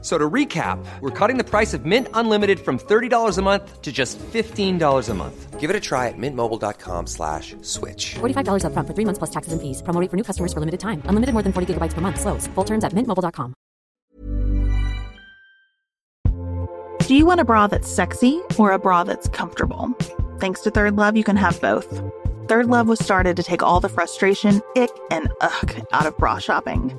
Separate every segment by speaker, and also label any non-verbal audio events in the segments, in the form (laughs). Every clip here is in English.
Speaker 1: So to recap, we're cutting the price of Mint Unlimited from $30 a month to just $15 a month.
Speaker 2: Give it a try at mintmobile.com slash switch.
Speaker 3: $45 up front for three months plus taxes and fees. Promo rate for new customers for limited time. Unlimited more than 40 gigabytes per month. Slows. Full terms at mintmobile.com.
Speaker 4: Do you want a bra that's sexy or a bra that's comfortable? Thanks to Third Love, you can have both. Third Love was started to take all the frustration, ick, and ugh out of bra shopping.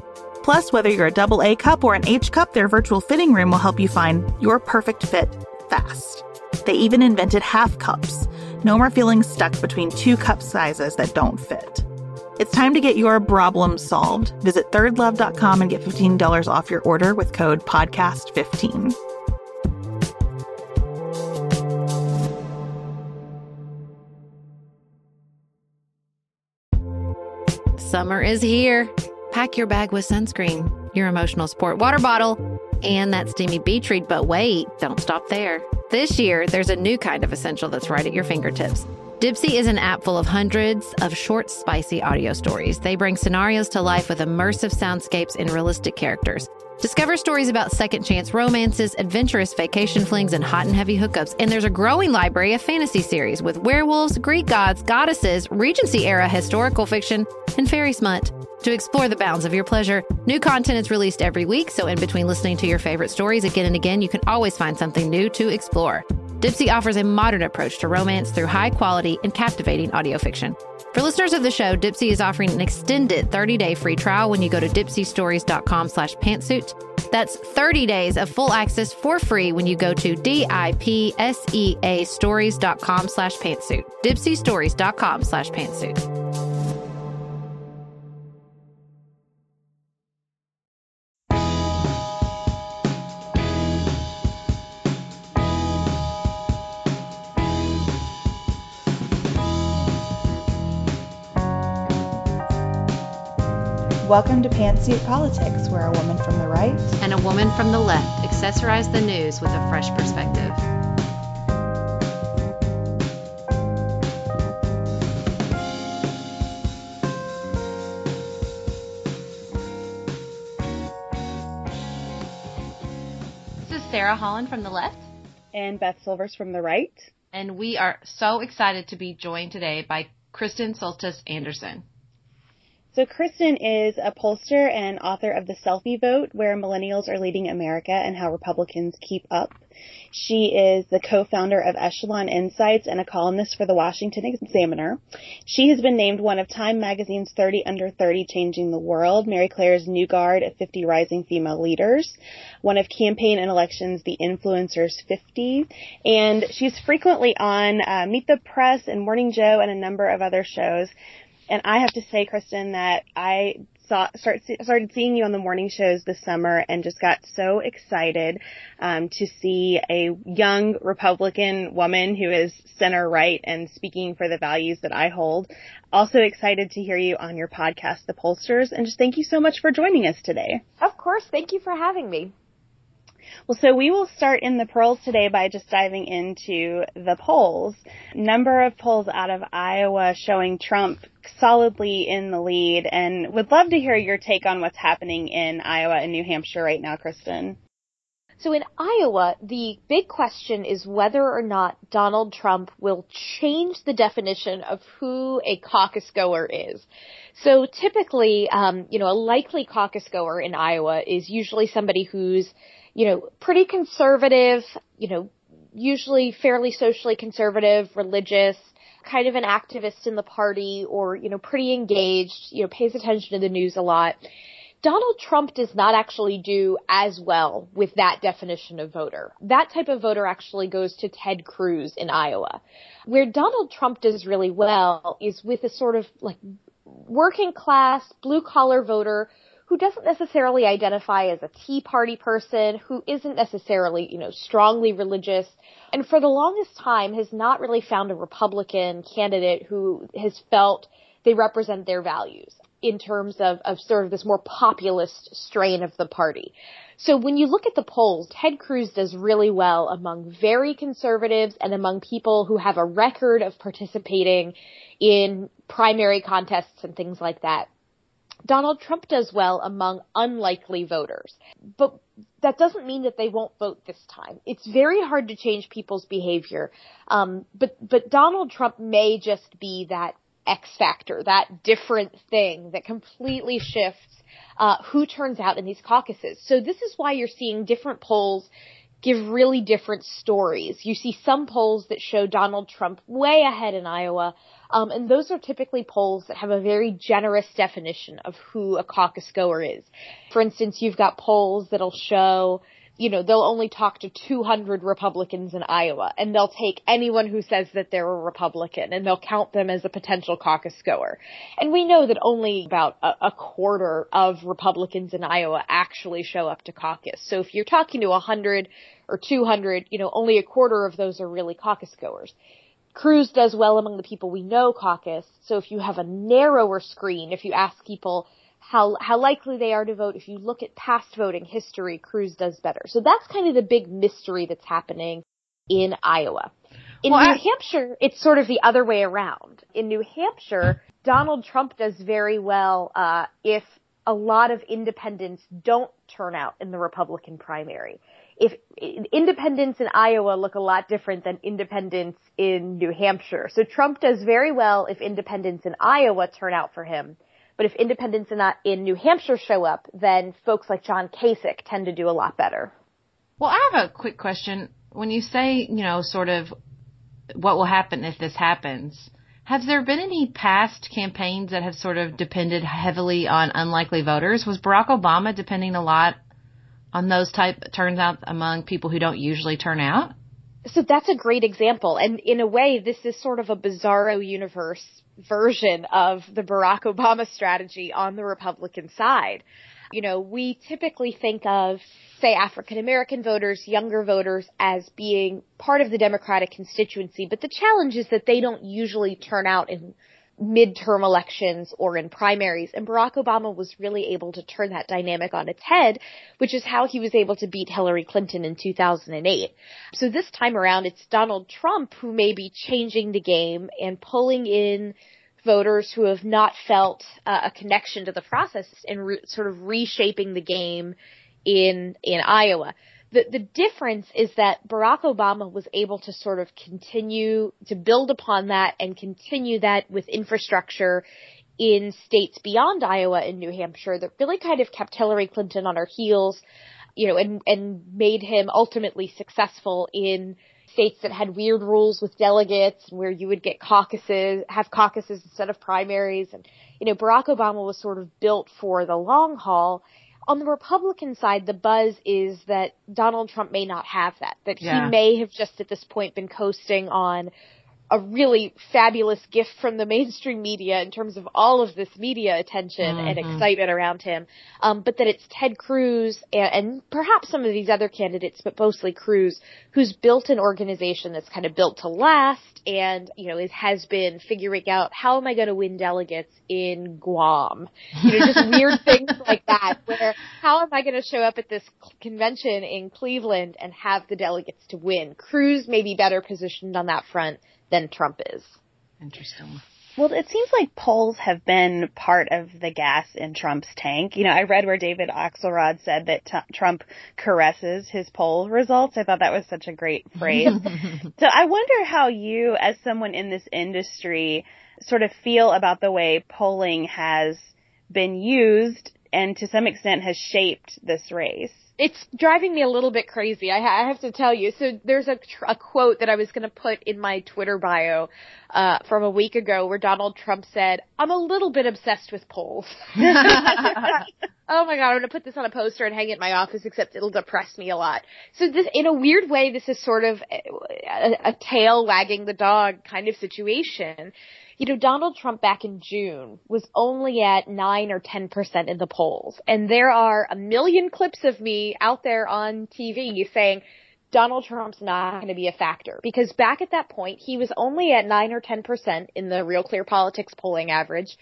Speaker 4: Plus, whether you're a double A cup or an H cup, their virtual fitting room will help you find your perfect fit fast. They even invented half cups. No more feeling stuck between two cup sizes that don't fit. It's time to get your problem solved. Visit thirdlove.com and get $15 off your order with code PODCAST15.
Speaker 5: Summer is here. Pack your bag with sunscreen, your emotional support water bottle, and that steamy beach read. But wait, don't stop there. This year, there's a new kind of essential that's right at your fingertips. Dipsea is an app full of hundreds of short, spicy audio stories. They bring scenarios to life with immersive soundscapes and realistic characters. Discover stories about second chance romances, adventurous vacation flings, and hot and heavy hookups. And there's a growing library of fantasy series with werewolves, Greek gods, goddesses, Regency era historical fiction, and fairy smut. To explore the bounds of your pleasure, new content is released every week, so in between listening to your favorite stories again and again, you can always find something new to explore. Dipsea offers a modern approach to romance through high quality and captivating audio fiction. For listeners of the show, Dipsea is offering an extended 30-day free trial when you go to dipseastories.com slash pantsuit. That's 30 days of full access for free when you go to D-I-P-S-E-A stories.com slash pantsuit. dipseastories.com slash pantsuit.
Speaker 4: Welcome to Pantsuit Politics, where a woman from the right
Speaker 5: and a woman from the left accessorize the news with a fresh perspective. This is Sarah Holland from the left.
Speaker 6: And Beth Silvers from the right.
Speaker 5: And we are so excited to be joined today by Kristen Soltis Anderson.
Speaker 6: So Kristen is a pollster and author of The Selfie Vote, where millennials are leading America and how Republicans keep up. She is the co-founder of Echelon Insights and a columnist for the Washington Examiner. She has been named one of Time Magazine's 30 Under 30 Changing the World, Marie Claire's New Guard of 50 Rising Female Leaders, one of Campaign and Elections The Influencers 50, and she's frequently on uh, Meet the Press and Morning Joe and a number of other shows. And I have to say, Kristen, that I saw start started seeing you on the morning shows this summer and just got so excited um, to see a young Republican woman who is center right and speaking for the values that I hold. Also excited to hear you on your podcast, The Pollsters, and just thank you so much for joining us today.
Speaker 7: Of course, thank you for having me.
Speaker 6: Well, so we will start in the pearls today by just diving into the polls. Number of polls out of Iowa showing Trump solidly in the lead and would love to hear your take on what's happening in Iowa and New Hampshire right now, Kristen.
Speaker 7: So in Iowa, the big question is whether or not Donald Trump will change the definition of who a caucus goer is. So typically, um, you know, a likely caucus goer in Iowa is usually somebody who's you know, pretty conservative, you know, usually fairly socially conservative, religious, kind of an activist in the party or, you know, pretty engaged, you know, pays attention to the news a lot. Donald Trump does not actually do as well with that definition of voter. That type of voter actually goes to Ted Cruz in Iowa. Where Donald Trump does really well is with a sort of like working class, blue collar voter who doesn't necessarily identify as a Tea Party person, who isn't necessarily, you know, strongly religious, and for the longest time has not really found a Republican candidate who has felt they represent their values in terms of, of sort of this more populist strain of the party. So when you look at the polls, Ted Cruz does really well among very conservatives and among people who have a record of participating in primary contests and things like that. Donald Trump does well among unlikely voters. But that doesn't mean that they won't vote this time. It's very hard to change people's behavior. Um, but, but Donald Trump may just be that X factor, that different thing that completely shifts uh, who turns out in these caucuses. So this is why you're seeing different polls give really different stories. You see some polls that show Donald Trump way ahead in Iowa, um, and those are typically polls that have a very generous definition of who a caucus goer is. For instance, you've got polls that'll show you know, they'll only talk to 200 Republicans in Iowa and they'll take anyone who says that they're a Republican and they'll count them as a potential caucus goer. And we know that only about a, a quarter of Republicans in Iowa actually show up to caucus. So if you're talking to 100 or 200, you know, only a quarter of those are really caucus goers. Cruz does well among the people we know caucus. So if you have a narrower screen, if you ask people, how how likely they are to vote. If you look at past voting history, Cruz does better. So that's kind of the big mystery that's happening in Iowa. In well, New I- Hampshire, it's sort of the other way around. In New Hampshire, Donald Trump does very well uh, if a lot of independents don't turn out in the Republican primary. If independents in Iowa look a lot different than independents in New Hampshire. So Trump does very well if independents in Iowa turn out for him but if independents in, uh, in New Hampshire show up, then folks like John Kasich tend to do a lot better.
Speaker 5: Well, I have a quick question. When you say, you know, sort of what will happen if this happens, have there been any past campaigns that have sort of depended heavily on unlikely voters? Was Barack Obama depending a lot on those type turns out among people who don't usually turn out?
Speaker 7: So that's a great example. And in a way, this is sort of a bizarro universe version of the Barack Obama strategy on the Republican side. You know, we typically think of, say, African American voters, younger voters as being part of the Democratic constituency, but the challenge is that they don't usually turn out in midterm elections or in primaries. And Barack Obama was really able to turn that dynamic on its head, which is how he was able to beat Hillary Clinton in 2008. So this time around, it's Donald Trump who may be changing the game and pulling in voters who have not felt uh, a connection to the process and re- sort of reshaping the game in in Iowa the the difference is that Barack Obama was able to sort of continue to build upon that and continue that with infrastructure in states beyond Iowa and New Hampshire that really kind of kept Hillary Clinton on her heels, you know, and and made him ultimately successful in states that had weird rules with delegates where you would get caucuses, have caucuses instead of primaries. And you know, Barack Obama was sort of built for the long haul on the Republican side, the buzz is that Donald Trump may not have that, that yeah. he may have just at this point been coasting on a really fabulous gift from the mainstream media in terms of all of this media attention mm-hmm. and excitement around him. Um, but that it's Ted Cruz and, and, perhaps some of these other candidates, but mostly Cruz, who's built an organization that's kind of built to last and, you know, it has been figuring out how am I going to win delegates in Guam? You know, just weird (laughs) things like that where how am I going to show up at this convention in Cleveland and have the delegates to win? Cruz may be better positioned on that front than Trump is.
Speaker 5: Interesting.
Speaker 6: Well, it seems like polls have been part of the gas in Trump's tank. You know, I read where David Axelrod said that t- Trump caresses his poll results. I thought that was such a great phrase. (laughs) so I wonder how you, as someone in this industry, sort of feel about the way polling has been used and to some extent has shaped this race
Speaker 7: it's driving me a little bit crazy. I, ha- I have to tell you. So there's a, tr- a quote that I was going to put in my Twitter bio uh, from a week ago where Donald Trump said, "I'm a little bit obsessed with polls." (laughs) oh my god, I'm going to put this on a poster and hang it in my office. Except it'll depress me a lot. So this, in a weird way, this is sort of a, a tail wagging the dog kind of situation you know, Donald Trump back in June was only at 9 or 10% in the polls. And there are a million clips of me out there on TV saying, Donald Trump's not going to be a factor because back at that point he was only at 9 or 10% in the Real Clear Politics polling average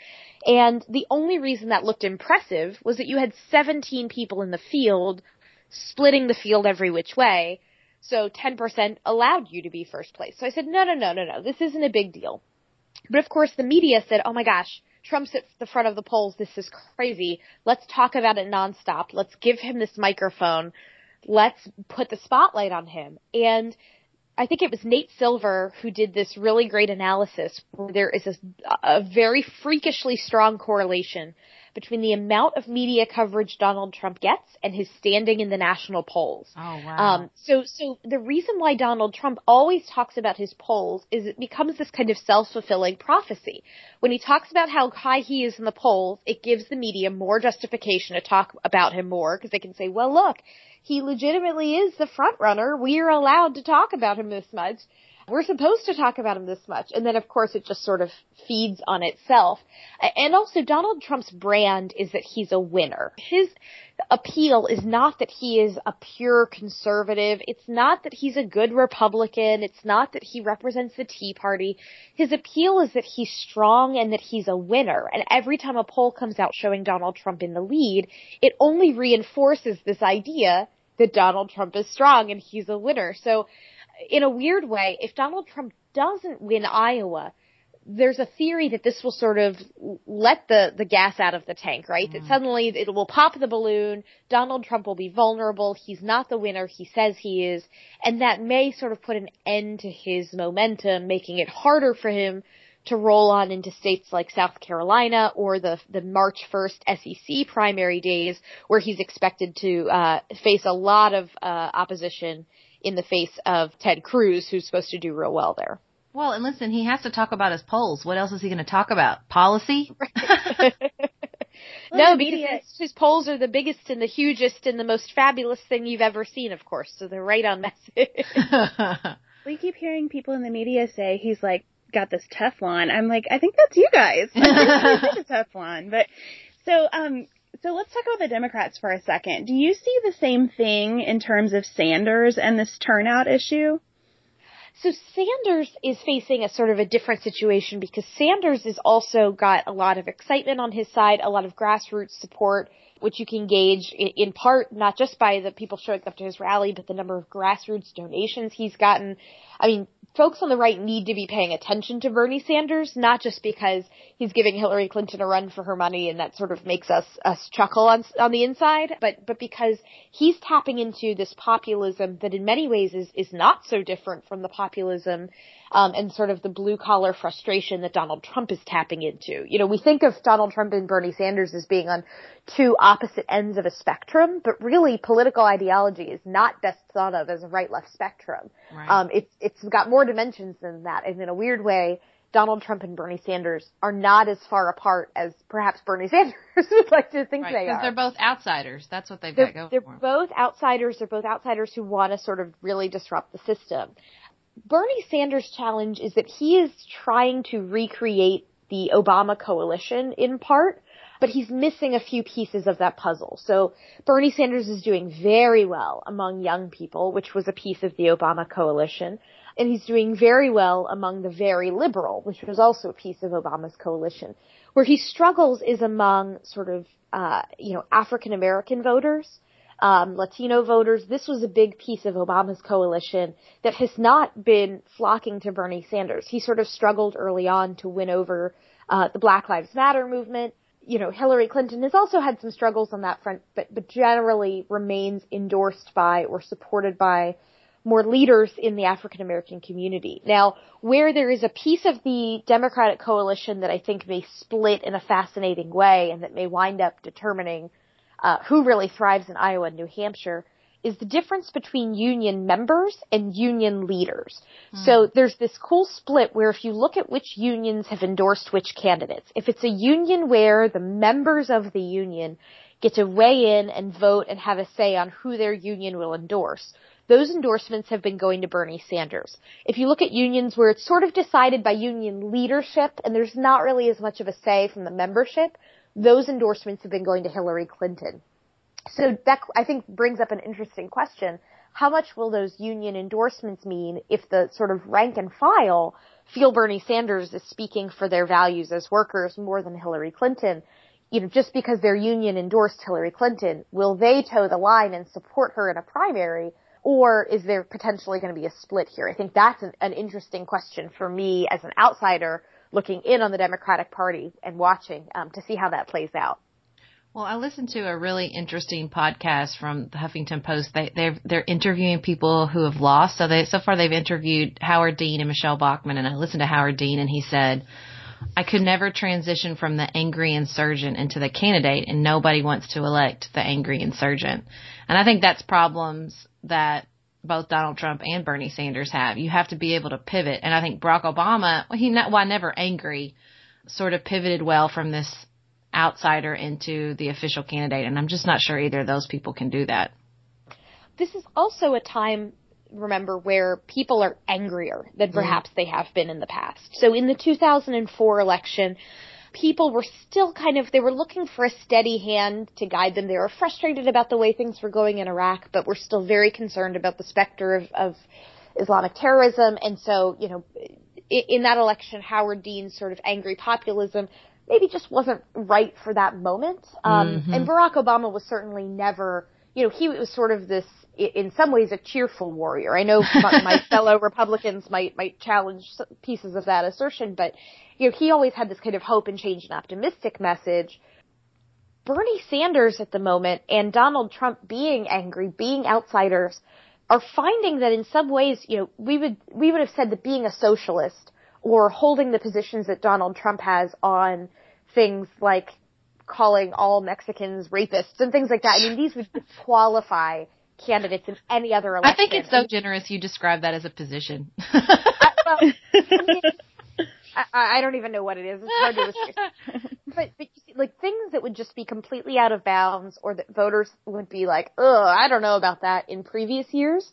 Speaker 7: and the only reason that looked impressive was that you had 17 people in the field splitting the field every which way so 10% allowed you to be first place. So I said no no no no no this isn't a big deal. But of course the media said, oh my gosh, Trump's at the front of the polls. This is crazy. Let's talk about it nonstop. Let's give him this microphone. Let's put the spotlight on him. And I think it was Nate Silver who did this really great analysis where there is a, a very freakishly strong correlation between the amount of media coverage Donald Trump gets and his standing in the national polls.
Speaker 5: Oh wow.
Speaker 7: Um, so, so the reason why Donald Trump always talks about his polls is it becomes this kind of self-fulfilling prophecy. When he talks about how high he is in the polls, it gives the media more justification to talk about him more because they can say, well, look, he legitimately is the front runner. We are allowed to talk about him this much we're supposed to talk about him this much. And then of course it just sort of feeds on itself. And also Donald Trump's brand is that he's a winner. His appeal is not that he is a pure conservative. It's not that he's a good Republican. It's not that he represents the Tea Party. His appeal is that he's strong and that he's a winner. And every time a poll comes out showing Donald Trump in the lead, it only reinforces this idea that Donald Trump is strong and he's a winner. So in a weird way, if Donald Trump doesn't win Iowa, there's a theory that this will sort of let the, the gas out of the tank, right? Mm. That suddenly it will pop the balloon. Donald Trump will be vulnerable. He's not the winner he says he is. And that may sort of put an end to his momentum, making it harder for him to roll on into states like South Carolina or the the March 1st SEC primary days where he's expected to uh, face a lot of uh, opposition in the face of Ted Cruz, who's supposed to do real well there.
Speaker 5: Well, and listen, he has to talk about his polls. What else is he going to talk about? Policy? (laughs) (laughs)
Speaker 7: no, because his, his polls are the biggest and the hugest and the most fabulous thing you've ever seen, of course. So they're right on message. (laughs)
Speaker 6: we keep hearing people in the media say he's like got this Teflon. I'm like, I think that's you guys. I think a Teflon, but so um so let's talk about the Democrats for a second. Do you see the same thing in terms of Sanders and this turnout issue?
Speaker 7: So Sanders is facing a sort of a different situation because Sanders has also got a lot of excitement on his side, a lot of grassroots support, which you can gauge in part not just by the people showing up to his rally, but the number of grassroots donations he's gotten. I mean, folks on the right need to be paying attention to Bernie Sanders, not just because he's giving Hillary Clinton a run for her money and that sort of makes us, us chuckle on, on the inside, but, but because he's tapping into this populism that in many ways is, is not so different from the populism um, and sort of the blue collar frustration that Donald Trump is tapping into. You know, we think of Donald Trump and Bernie Sanders as being on two opposite ends of a spectrum, but really political ideology is not best thought of as a right left spectrum. Right. Um, it's it's got more dimensions than that, and in a weird way. Donald Trump and Bernie Sanders are not as far apart as perhaps Bernie (laughs) Sanders would like to think
Speaker 5: right,
Speaker 7: they
Speaker 5: are. Because they're both outsiders. That's what they've
Speaker 7: they're,
Speaker 5: got going
Speaker 7: They're
Speaker 5: for
Speaker 7: both outsiders. They're both outsiders who want to sort of really disrupt the system. Bernie Sanders' challenge is that he is trying to recreate the Obama coalition in part, but he's missing a few pieces of that puzzle. So Bernie Sanders is doing very well among young people, which was a piece of the Obama coalition. And he's doing very well among the very liberal, which was also a piece of Obama's coalition. Where he struggles is among sort of, uh, you know, African American voters um, Latino voters. This was a big piece of Obama's coalition that has not been flocking to Bernie Sanders. He sort of struggled early on to win over uh, the Black Lives Matter movement. You know, Hillary Clinton has also had some struggles on that front, but but generally remains endorsed by or supported by more leaders in the African American community. Now, where there is a piece of the Democratic coalition that I think may split in a fascinating way and that may wind up determining uh, who really thrives in Iowa and New Hampshire is the difference between union members and union leaders. Mm. So there's this cool split where if you look at which unions have endorsed which candidates, if it's a union where the members of the union get to weigh in and vote and have a say on who their union will endorse, those endorsements have been going to Bernie Sanders. If you look at unions where it's sort of decided by union leadership and there's not really as much of a say from the membership, those endorsements have been going to Hillary Clinton. So that, I think, brings up an interesting question. How much will those union endorsements mean if the sort of rank and file feel Bernie Sanders is speaking for their values as workers more than Hillary Clinton? You know, just because their union endorsed Hillary Clinton, will they toe the line and support her in a primary? Or is there potentially going to be a split here? I think that's an, an interesting question for me as an outsider looking in on the Democratic Party and watching um, to see how that plays out.
Speaker 5: Well, I listened to a really interesting podcast from the Huffington Post. They they're they're interviewing people who have lost. So they so far they've interviewed Howard Dean and Michele Bachmann, and I listened to Howard Dean, and he said, "I could never transition from the angry insurgent into the candidate, and nobody wants to elect the angry insurgent." And I think that's problems that both Donald Trump and Bernie Sanders have. You have to be able to pivot, and I think Barack Obama, well, he not, well, never angry, sort of pivoted well from this outsider into the official candidate. And I'm just not sure either of those people can do that.
Speaker 7: This is also a time, remember, where people are angrier than mm-hmm. perhaps mm. they have been in the past. So in the 2004 election, people were still kind of, they were looking for a steady hand to guide them. They were frustrated about the way things were going in Iraq, but were still very concerned about the specter of, of Islamic terrorism. And so, you know, in that election, Howard Dean's sort of angry populism maybe just wasn't right for that moment. Um, mm-hmm. and Barack Obama was certainly never, you know, he was sort of this, in some ways, a cheerful warrior. I know my, my (laughs) fellow Republicans might, might challenge pieces of that assertion, but, you know, he always had this kind of hope and change and optimistic message. Bernie Sanders at the moment and Donald Trump being angry, being outsiders, are finding that in some ways, you know, we would, we would have said that being a socialist or holding the positions that Donald Trump has on things like calling all Mexicans rapists and things like that. I mean, these would (laughs) qualify candidates in any other election.
Speaker 5: I think it's so generous you describe that as a position. I, (laughs) uh, well,
Speaker 7: I, mean, I, I, don't even know what it is. It's hard to (laughs) but, but see, like things that would just be completely out of bounds or that voters would be like, ugh, I don't know about that in previous years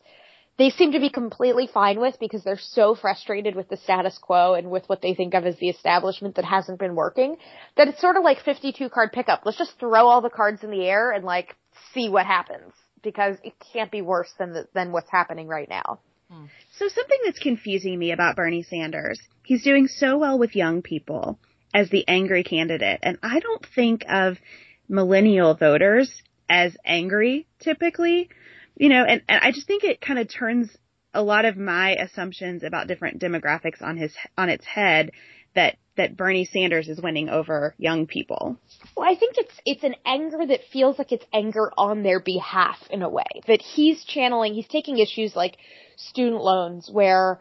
Speaker 7: they seem to be completely fine with because they're so frustrated with the status quo and with what they think of as the establishment that hasn't been working that it's sort of like 52 card pickup. Let's just throw all the cards in the air and like see what happens because it can't be worse than the, than what's happening right now.
Speaker 6: Hmm. So something that's confusing me about Bernie Sanders, he's doing so well with young people as the angry candidate and I don't think of millennial voters as angry typically you know, and, and I just think it kind of turns a lot of my assumptions about different demographics on his on its head that that Bernie Sanders is winning over young people.
Speaker 7: Well, I think it's it's an anger that feels like it's anger on their behalf in a way. That he's channeling, he's taking issues like student loans where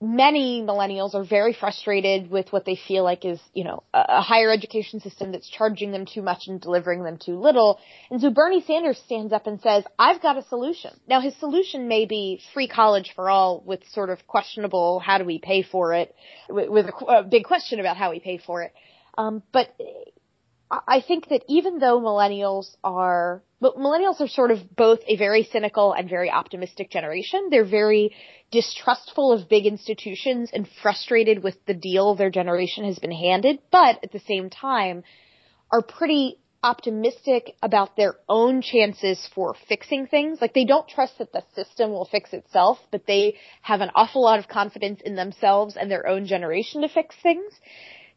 Speaker 7: many millennials are very frustrated with what they feel like is, you know, a, higher education system that's charging them too much and delivering them too little. And so Bernie Sanders stands up and says, I've got a solution. Now his solution may be free college for all with sort of questionable, how do we pay for it, with, with a, a, big question about how we pay for it. Um, but I think that even though millennials are, but millennials are sort of both a very cynical and very optimistic generation. They're very distrustful of big institutions and frustrated with the deal their generation has been handed, but at the same time are pretty optimistic about their own chances for fixing things. Like they don't trust that the system will fix itself, but they have an awful lot of confidence in themselves and their own generation to fix things.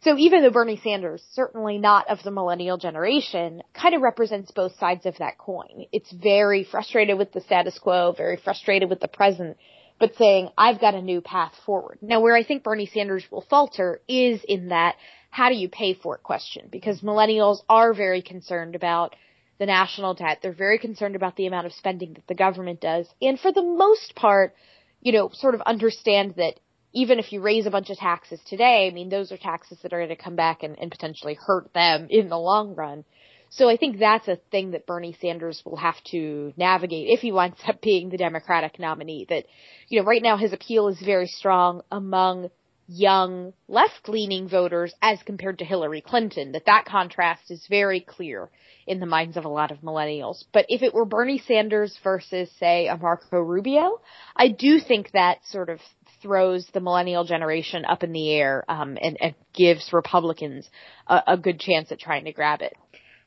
Speaker 7: So even though Bernie Sanders, certainly not of the millennial generation, kind of represents both sides of that coin. It's very frustrated with the status quo, very frustrated with the present, but saying, I've got a new path forward. Now where I think Bernie Sanders will falter is in that, how do you pay for it question? Because millennials are very concerned about the national debt. They're very concerned about the amount of spending that the government does. And for the most part, you know, sort of understand that even if you raise a bunch of taxes today, I mean, those are taxes that are going to come back and, and potentially hurt them in the long run. So I think that's a thing that Bernie Sanders will have to navigate if he winds up being the Democratic nominee. That, you know, right now his appeal is very strong among young left-leaning voters as compared to Hillary Clinton. That that contrast is very clear in the minds of a lot of millennials. But if it were Bernie Sanders versus, say, a Marco Rubio, I do think that sort of throws the millennial generation up in the air um, and, and, gives Republicans a, a good chance at trying to grab it.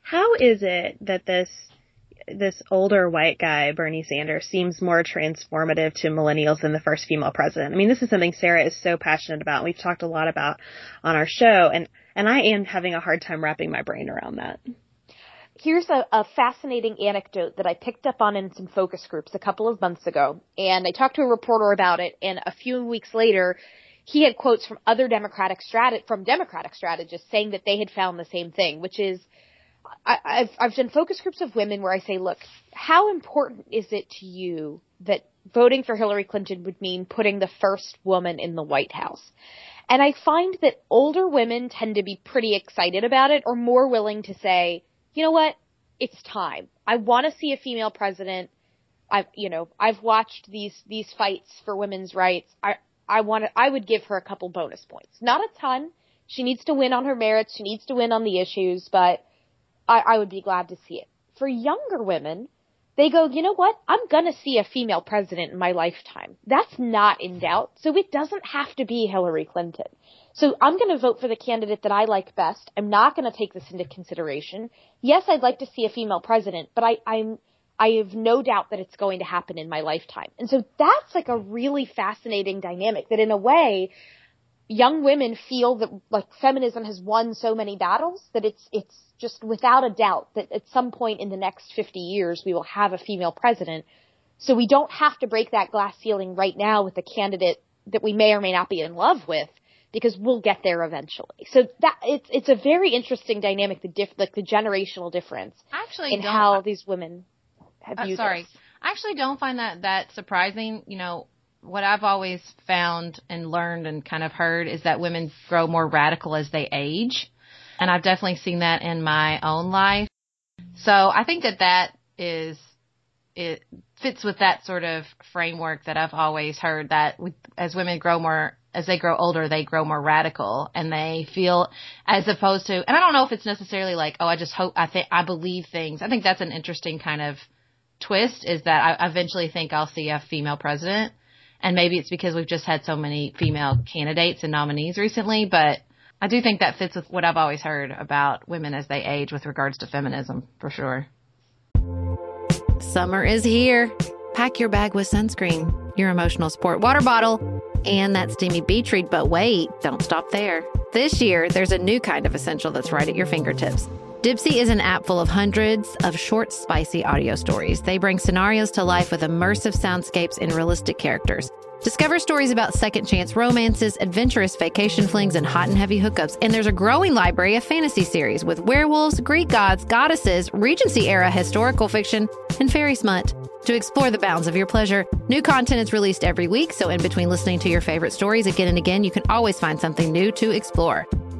Speaker 6: How is it that this this older white guy, Bernie Sanders, seems more transformative to millennials than the first female president. I mean, this is something Sarah is so passionate about. We've talked a lot about on our show, and and I am having a hard time wrapping my brain around that.
Speaker 7: Here's a, a fascinating anecdote that I picked up on in some focus groups a couple of months ago, and I talked to a reporter about it, and a few weeks later, he had quotes from other Democratic strat- from Democratic strategists saying that they had found the same thing, which is I, I've I've done focus groups of women where I say, look, how important is it to you that voting for Hillary Clinton would mean putting the first woman in the White House? And I find that older women tend to be pretty excited about it or more willing to say, you know what, it's time. I want to see a female president. I've, you know, I've watched these, these fights for women's rights. I, I want I would give her a couple bonus points. Not a ton. She needs to win on her merits. She needs to win on the issues, but I, I would be glad to see it. For younger women, they go, you know what? I'm gonna see a female president in my lifetime. That's not in doubt. So it doesn't have to be Hillary Clinton. So I'm gonna vote for the candidate that I like best. I'm not gonna take this into consideration. Yes, I'd like to see a female president, but I, I'm, I have no doubt that it's going to happen in my lifetime. And so that's like a really fascinating dynamic that in a way, young women feel that like feminism has won so many battles that it's it's just without a doubt that at some point in the next 50 years we will have a female president. So we don't have to break that glass ceiling right now with a candidate that we may or may not be in love with because we'll get there eventually. So that it's it's a very interesting dynamic the diff like the generational difference
Speaker 5: actually
Speaker 7: in how these women have
Speaker 5: uh,
Speaker 7: used
Speaker 5: sorry.
Speaker 7: this.
Speaker 5: I actually don't find that that surprising. You know, what I've always found and learned and kind of heard is that women grow more radical as they age. And I've definitely seen that in my own life. So I think that that is, it fits with that sort of framework that I've always heard that as women grow more, as they grow older, they grow more radical and they feel as opposed to, and I don't know if it's necessarily like, oh, I just hope, I think, I believe things. I think that's an interesting kind of twist is that I eventually think I'll see a female president and maybe it's because we've just had so many female candidates and nominees recently, but I do think that fits with what I've always heard about women as they age with regards to feminism, for sure.
Speaker 8: Summer is here. Pack your bag with sunscreen, your emotional sport water bottle, and that steamy beach read. But wait, don't stop there. This year, there's a new kind of essential that's right at your fingertips. Dipsea is an app full of hundreds of short, spicy audio stories. They bring scenarios to life with immersive soundscapes and realistic characters. Discover stories about second chance romances, adventurous vacation flings, and hot and heavy hookups. And there's a growing library of fantasy series with werewolves, Greek gods, goddesses, Regency era historical fiction, and fairy smut. To explore the bounds of your pleasure, new content is released every week, so in between listening to your favorite stories again and again, you can always find something new to explore.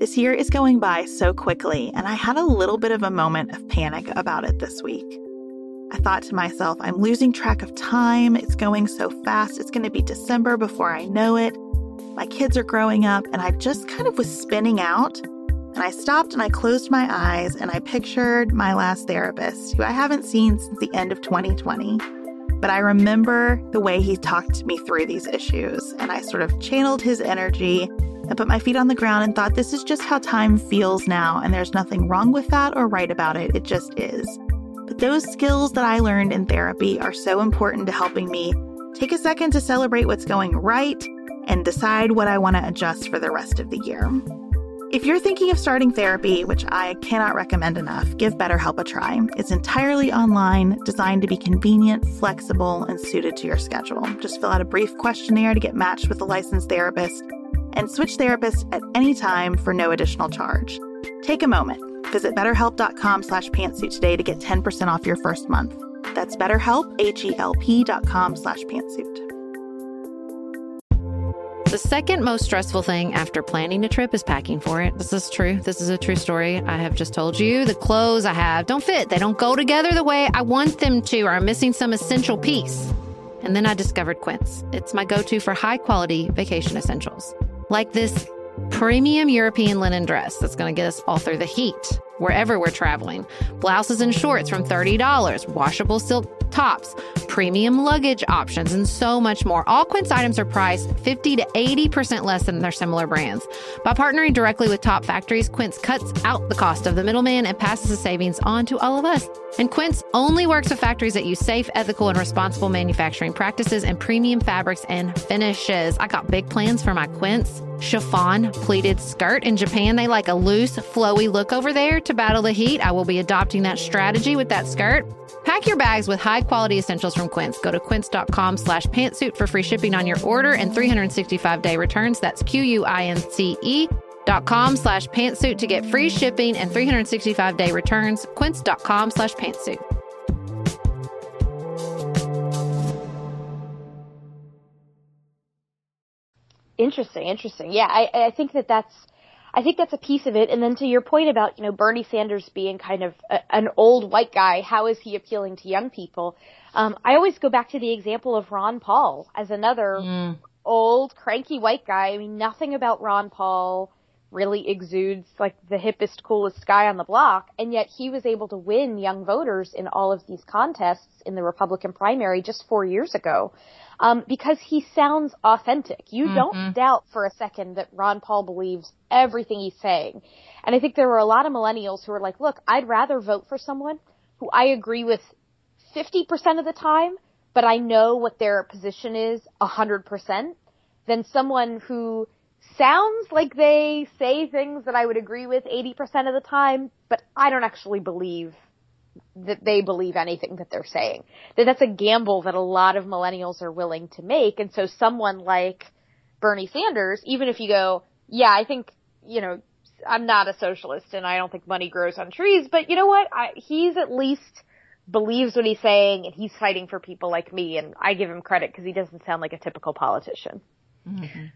Speaker 4: This year is going by so quickly, and I had a little bit of a moment of panic about it this week. I thought to myself, I'm losing track of time. It's going so fast. It's going to be December before I know it. My kids are growing up, and I just kind of was spinning out. And I stopped and I closed my eyes and I pictured my last therapist, who I haven't seen since the end of 2020. But I remember the way he talked me through these issues, and I sort of channeled his energy and put my feet on the ground and thought, this is just how time feels now, and there's nothing wrong with that or right about it. It just is. But those skills that I learned in therapy are so important to helping me take a second to celebrate what's going right and decide what I want to adjust for the rest of the year. If you're thinking of starting therapy, which I cannot recommend enough, give BetterHelp a try. It's entirely online, designed to be convenient, flexible, and suited to your schedule. Just fill out a brief questionnaire to get matched with a licensed therapist and switch therapists at any time for no additional charge. Take a moment. Visit betterhelp.com slash pantsuit today to get 10% off your first month. That's betterhelp, H-E-L-P dot com slash pantsuit.
Speaker 8: The second most stressful thing after planning a trip is packing for it. This is true. This is a true story. I have just told you the clothes I have don't fit. They don't go together the way I want them to, or I'm missing some essential piece. And then I discovered Quince. It's my go to for high quality vacation essentials, like this premium European linen dress that's going to get us all through the heat wherever we're traveling. Blouses and shorts from $30, washable silk tops, premium luggage options, and so much more. All Quince items are priced 50 to 80% less than their similar brands. By partnering directly with top factories, Quince cuts out the cost of the middleman and passes the savings on to all of us. And Quince only works with factories that use safe, ethical, and responsible manufacturing practices and premium fabrics and finishes. I got big plans for my Quince chiffon pleated skirt. In Japan, they like a loose, flowy look over there to battle the heat. I will be adopting that strategy with that skirt. Pack your bags with high quality essentials from Quince. Go to quince.com slash pantsuit for free shipping on your order and 365 day returns. That's Q-U-I-N-C-E dot com slash pantsuit to get free shipping and 365 day returns. Quince.com slash pantsuit.
Speaker 7: Interesting, interesting. Yeah, I, I think that that's, I think that's a piece of it. And then to your point about, you know, Bernie Sanders being kind of a, an old white guy, how is he appealing to young people? Um, I always go back to the example of Ron Paul as another mm. old cranky white guy. I mean, nothing about Ron Paul really exudes like the hippest, coolest guy on the block. And yet he was able to win young voters in all of these contests in the Republican primary just four years ago um, because he sounds authentic. You mm-hmm. don't doubt for a second that Ron Paul believes everything he's saying. And I think there were a lot of millennials who were like, look, I'd rather vote for someone who I agree with 50% of the time, but I know what their position is 100% than someone who sounds like they say things that I would agree with 80% of the time, but I don't actually believe that they believe anything that they're saying. That that's a gamble that a lot of millennials are willing to make. And so someone like Bernie Sanders, even if you go, yeah, I think, you know, I'm not a socialist and I don't think money grows on trees, but you know what? I, he's at least believes what he's saying and he's fighting for people like me and I give him credit because he doesn't sound like a typical politician.
Speaker 6: Mm-hmm.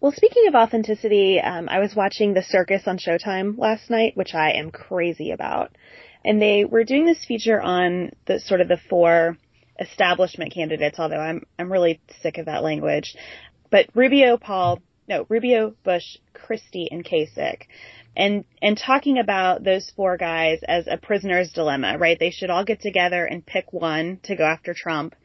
Speaker 6: Well, speaking of authenticity, um, I was watching The Circus on Showtime last night, which I am crazy about and they were doing this feature on the sort of the four establishment candidates, although I'm I'm really sick of that language. But Rubio, Paul, no, Rubio, Bush, Christie, and Kasich. And and talking about those four guys as a prisoner's dilemma, right? They should all get together and pick one to go after Trump,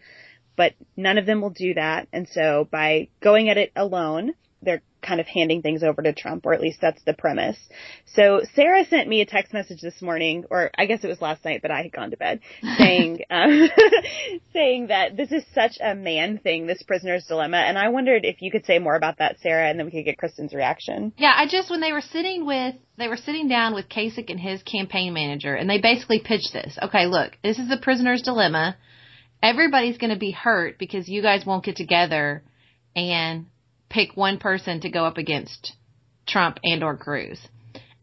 Speaker 6: but none of them will do that. And so by going at it alone, they're kind of handing things over to Trump, or at least that's the premise. So Sarah sent me a text message this morning, or I guess it was last night, but I had gone to bed, (laughs) saying um, (laughs) saying that this is such a man thing, this prisoner's dilemma, and I wondered if you could say more about that, Sarah, and then we could get Kristen's reaction.
Speaker 5: Yeah, I just when they were sitting with they were sitting down with Kasich and his campaign manager, and they basically pitched this. Okay, look, this is the prisoner's dilemma. Everybody's going to be hurt because you guys won't get together and pick one person to go up against Trump and or Cruz.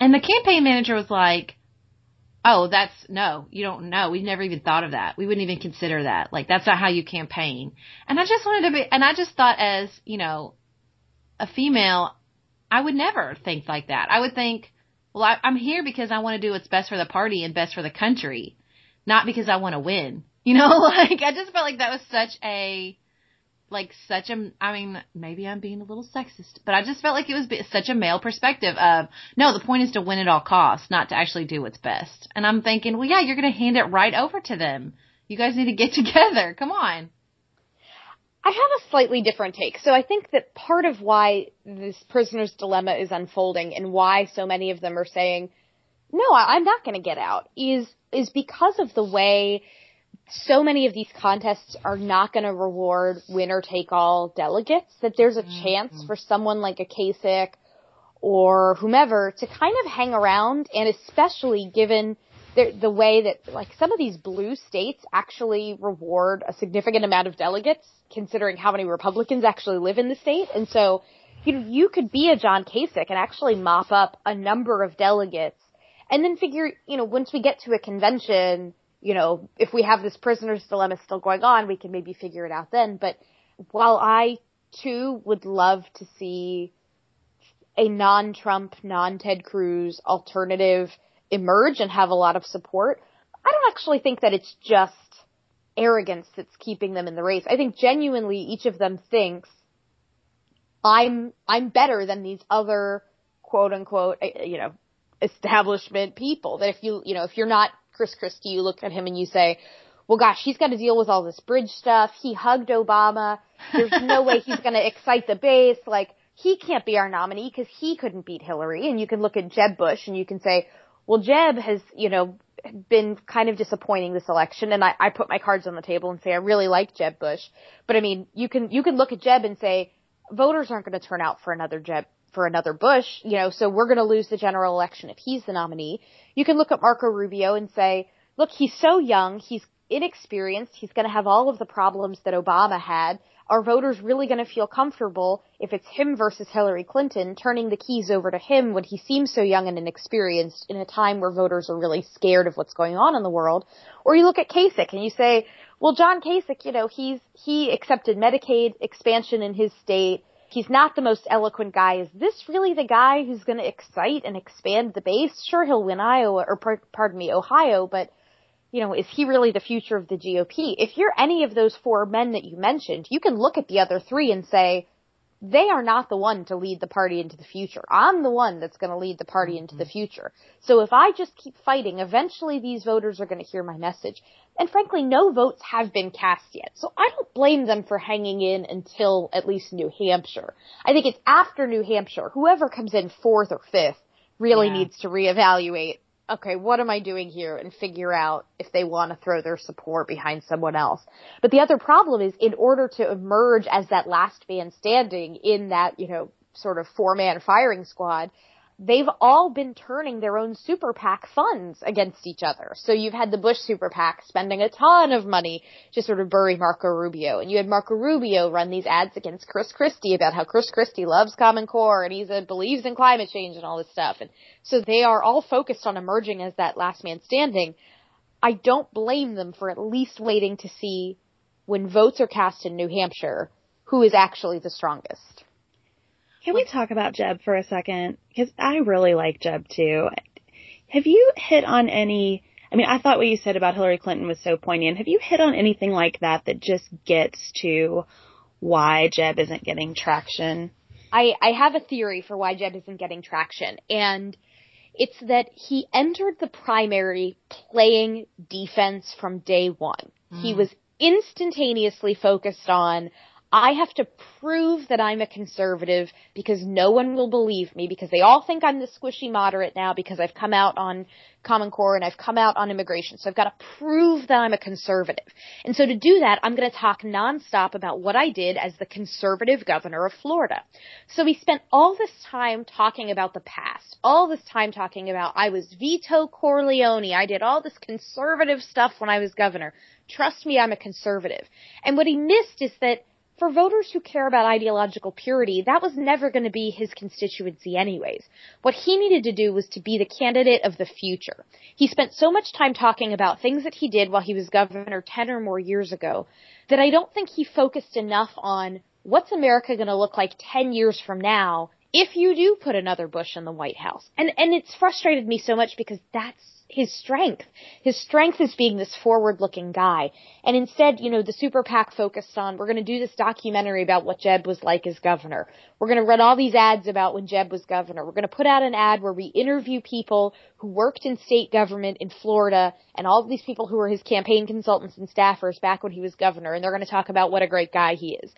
Speaker 5: And the campaign manager was like, "Oh, that's no, you don't know. We've never even thought of that. We wouldn't even consider that. Like that's not how you campaign." And I just wanted to be and I just thought as, you know, a female, I would never think like that. I would think, well, I, I'm here because I want to do what's best for the party and best for the country, not because I want to win. (laughs) You know, (laughs) like I just felt like that was such a like such a I mean maybe I'm being a little sexist, but I just felt like it was such a male perspective of no, the point is to win at all costs, not to actually do what's best. And I'm thinking, well, yeah, you're going to hand it right over to them. You guys need to get (laughs) together. Come on.
Speaker 7: I have a slightly different take. So I think that part of why this prisoner's dilemma is unfolding and why so many of them are saying, no, I'm not going to get out is, is because of the way so many of these contests are not going to reward winner take all delegates that there's a mm-hmm. chance for someone like a Kasich or whomever to kind of hang around and especially given the, the way that like some of these blue states actually reward a significant amount of delegates considering how many Republicans actually live in the state. And so, you know, you could be a John Kasich and actually mop up a number of delegates and then figure, you know, once we get to a convention, you know, if we have this prisoner's dilemma still going on, we can maybe figure it out then. But while I too would love to see a non-Trump, non-Ted Cruz alternative emerge and have a lot of support, I don't actually think that it's just arrogance that's keeping them in the race. I think genuinely each of them thinks I'm I'm better than these other quote unquote eh, you know establishment people. That if you you know if you're not Chris Christie, you look at him and you say, well, gosh, he's got to deal with all this bridge stuff. He hugged Obama. There's no way he's going to excite the base. Like he can't be our nominee because he couldn't beat Hillary. And you can look at Jeb Bush and you can say, well, Jeb has you know been kind of disappointing this election, and I, I put my cards on the table and say I really like Jeb Bush. But I mean, you can you can look at Jeb and say voters aren't going to turn out for another Jeb for another Bush, you know, so we're going to lose the general election if he's the nominee. You can look at Marco Rubio and say, look, he's so young, he's inexperienced, he's going to have all of the problems that Obama had are voters really going to feel comfortable if it's him versus Hillary Clinton, turning the keys over to him when he seems so young and inexperienced in a time where voters are really scared of what's going on in the world? Or you look at Kasich and you say, well, John Kasich, you know, he's, he accepted Medicaid expansion in his state. He's not the most eloquent guy. Is this really the guy who's going to excite and expand the base? Sure, he'll win Iowa, or pardon me, Ohio, but you know, is he really the future of the GOP? If you're any of those four men that you mentioned, you can look at the other three and say, they are not the one to lead the party into the future. I'm the one that's going to lead the party mm-hmm. into the future. So if I just keep fighting, eventually these voters are going to hear my message. And frankly, no votes have been cast yet. So I don't blame them for hanging in until at least New Hampshire. I think it's after New Hampshire, whoever comes in fourth or fifth really yeah. needs to reevaluate okay, what am I doing here and figure out if they want to throw their support behind someone else. But the other problem is in order to emerge as that last man standing in that, you know, sort of four man firing squad, they've all been turning their own super PAC funds against each other. So you've had the Bush super PAC spending a ton of money to sort of bury Marco Rubio. And you had Marco Rubio run these ads against Chris Christie about how Chris Christie loves Common Core and he's a, believes in climate change and all this stuff. And so they are all focused on emerging as that last man standing. I don't blame them for at least waiting to see when votes are cast in New Hampshire who is actually the strongest.
Speaker 6: Can we talk about Jeb for a second? Because I really like Jeb too. Have you hit on any? I mean, I thought what you said about Hillary Clinton was so poignant. Have you hit on anything like that that just gets to why Jeb isn't getting traction?
Speaker 7: I, I have a theory for why Jeb isn't getting traction, and it's that he entered the primary playing defense from day one. Mm. He was instantaneously focused on, I have to prove that I'm a conservative because no one will believe me because they all think I'm the squishy moderate now because I've come out on Common Core and I've come out on immigration. So I've got to prove that I'm a conservative. And so to do that, I'm going to talk nonstop about what I did as the conservative governor of Florida. So we spent all this time talking about the past, all this time talking about I was Veto Corleone. I did all this conservative stuff when I was governor. Trust me, I'm a conservative. And what he missed is that for voters who care about ideological purity, that was never going to be his constituency anyways. What he needed to do was to be the candidate of the future. He spent so much time talking about things that he did while he was governor 10 or more years ago that I don't think he focused enough on what's America going to look like 10 years from now if you do put another Bush in the White House. And, and it's frustrated me so much because that's his strength. His strength is being this forward looking guy. And instead, you know, the super PAC focused on, we're going to do this documentary about what Jeb was like as governor. We're going to run all these ads about when Jeb was governor. We're going to put out an ad where we interview people who worked in state government in Florida and all of these people who were his campaign consultants and staffers back when he was governor. And they're going to talk about what a great guy he is.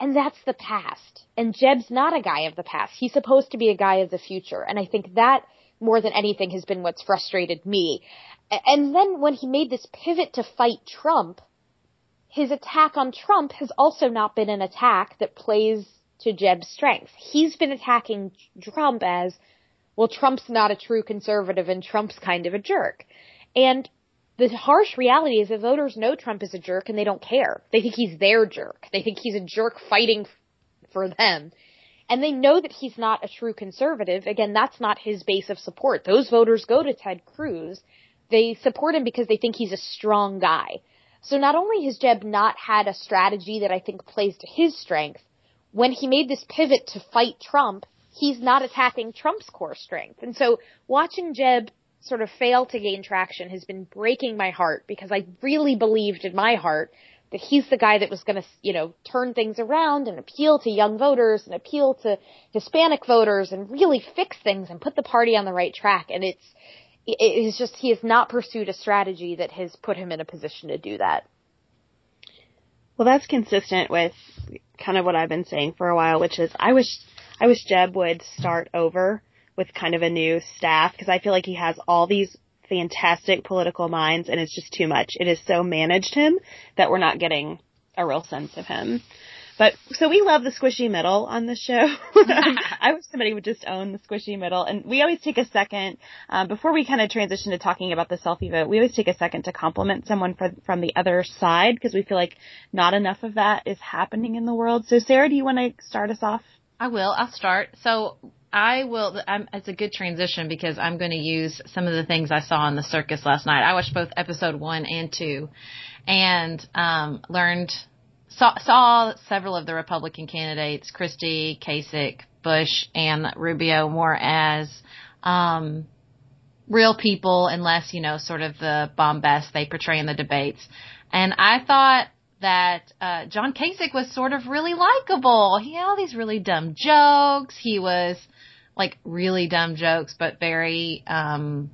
Speaker 7: And that's the past. And Jeb's not a guy of the past. He's supposed to be a guy of the future. And I think that more than anything has been what's frustrated me. And then when he made this pivot to fight Trump, his attack on Trump has also not been an attack that plays to Jeb's strengths. He's been attacking Trump as, well, Trump's not a true conservative and Trump's kind of a jerk. And the harsh reality is that voters know Trump is a jerk and they don't care. They think he's their jerk. They think he's a jerk fighting for them. And they know that he's not a true conservative. Again, that's not his base of support. Those voters go to Ted Cruz. They support him because they think he's a strong guy. So not only has Jeb not had a strategy that I think plays to his strength, when he made this pivot to fight Trump, he's not attacking Trump's core strength. And so watching Jeb sort of fail to gain traction has been breaking my heart because I really believed in my heart that he's the guy that was going to, you know, turn things around and appeal to young voters and appeal to Hispanic voters and really fix things and put the party on the right track. And it's, it is just, he has not pursued a strategy that has put him in a position to do that.
Speaker 6: Well, that's consistent with kind of what I've been saying for a while, which is I wish, I wish Jeb would start over with kind of a new staff because I feel like he has all these fantastic political minds and it's just too much. It has so managed him that we're not getting a real sense of him. But so we love the squishy middle on the show. (laughs) I wish somebody would just own the squishy middle. And we always take a second um, before we kind of transition to talking about the selfie vote. We always take a second to compliment someone for, from the other side because we feel like not enough of that is happening in the world. So Sarah, do you want to start us off?
Speaker 5: I will. I'll start. So I will. I'm, it's a good transition because I'm going to use some of the things I saw in the circus last night. I watched both episode one and two, and um, learned saw, saw several of the Republican candidates, Christie, Kasich, Bush, and Rubio, more as um, real people and less, you know, sort of the bombast they portray in the debates. And I thought that uh, John Kasich was sort of really likable. He had all these really dumb jokes. He was like really dumb jokes, but very um,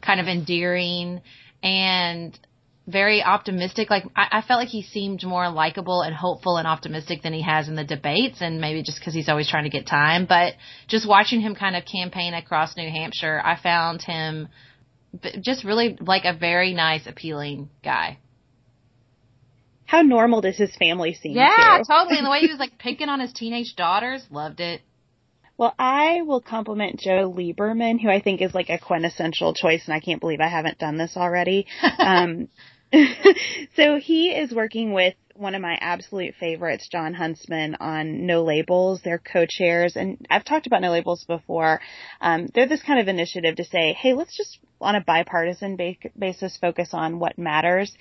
Speaker 5: kind of endearing and very optimistic. Like I, I felt like he seemed more likable and hopeful and optimistic than he has in the debates, and maybe just because he's always trying to get time. But just watching him kind of campaign across New Hampshire, I found him just really like a very nice, appealing guy.
Speaker 6: How normal does his family seem?
Speaker 5: Yeah, totally. And the way he was like picking on his teenage daughters, loved it.
Speaker 6: Well, I will compliment Joe Lieberman, who I think is like a quintessential choice, and I can't believe I haven't done this already. (laughs) um, (laughs) so he is working with one of my absolute favorites, Jon Huntsman, on No Labels. They're co-chairs, and I've talked about No Labels before. Um, they're this kind of initiative to say, hey, let's just on a bipartisan ba- basis focus on what matters.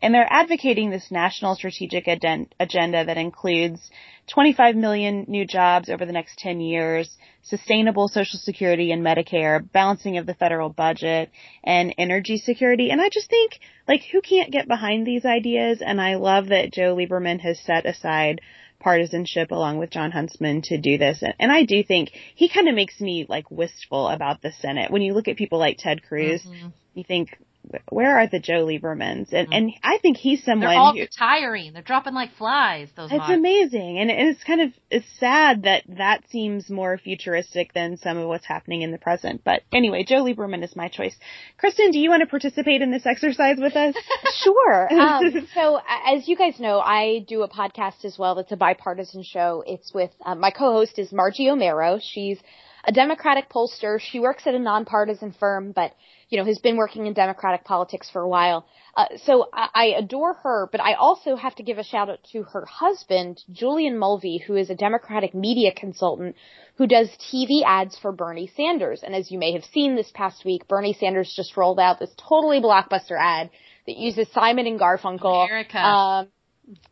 Speaker 6: And they're advocating this national strategic agenda that includes 25 million new jobs over the next 10 years, sustainable social security and Medicare, balancing of the federal budget, and energy security. And I just think, like, who can't get behind these ideas? And I love that Joe Lieberman has set aside partisanship along with Jon Huntsman to do this. And, and I do think he kind of makes me like wistful about the Senate. When you look at people like Ted Cruz, mm-hmm. you think, where are the Joe Liebermans? And, mm-hmm. and I think he's someone
Speaker 5: They're all
Speaker 6: who,
Speaker 5: retiring. They're dropping like flies. Those
Speaker 6: It's amazing. And, and it's kind of, it's sad that that seems more futuristic than some of what's happening in the present. But anyway, Joe Lieberman is my choice. Kristen, do you want to participate in this exercise with us? (laughs)
Speaker 7: sure. (laughs) Um, so as you guys know, I do a podcast as well. That's a bipartisan show. It's with, um, my co-host is Margie Omero. She's a Democratic pollster. She works at a nonpartisan firm, but you know, has been working in Democratic politics for a while. Uh, so I, I adore her, but I also have to give a shout out to her husband, Julian Mulvey, who is a Democratic media consultant who does TV ads for Bernie Sanders. And as you may have seen this past week, Bernie Sanders just rolled out this totally blockbuster ad that uses Simon and Garfunkel.
Speaker 5: America.
Speaker 7: Um,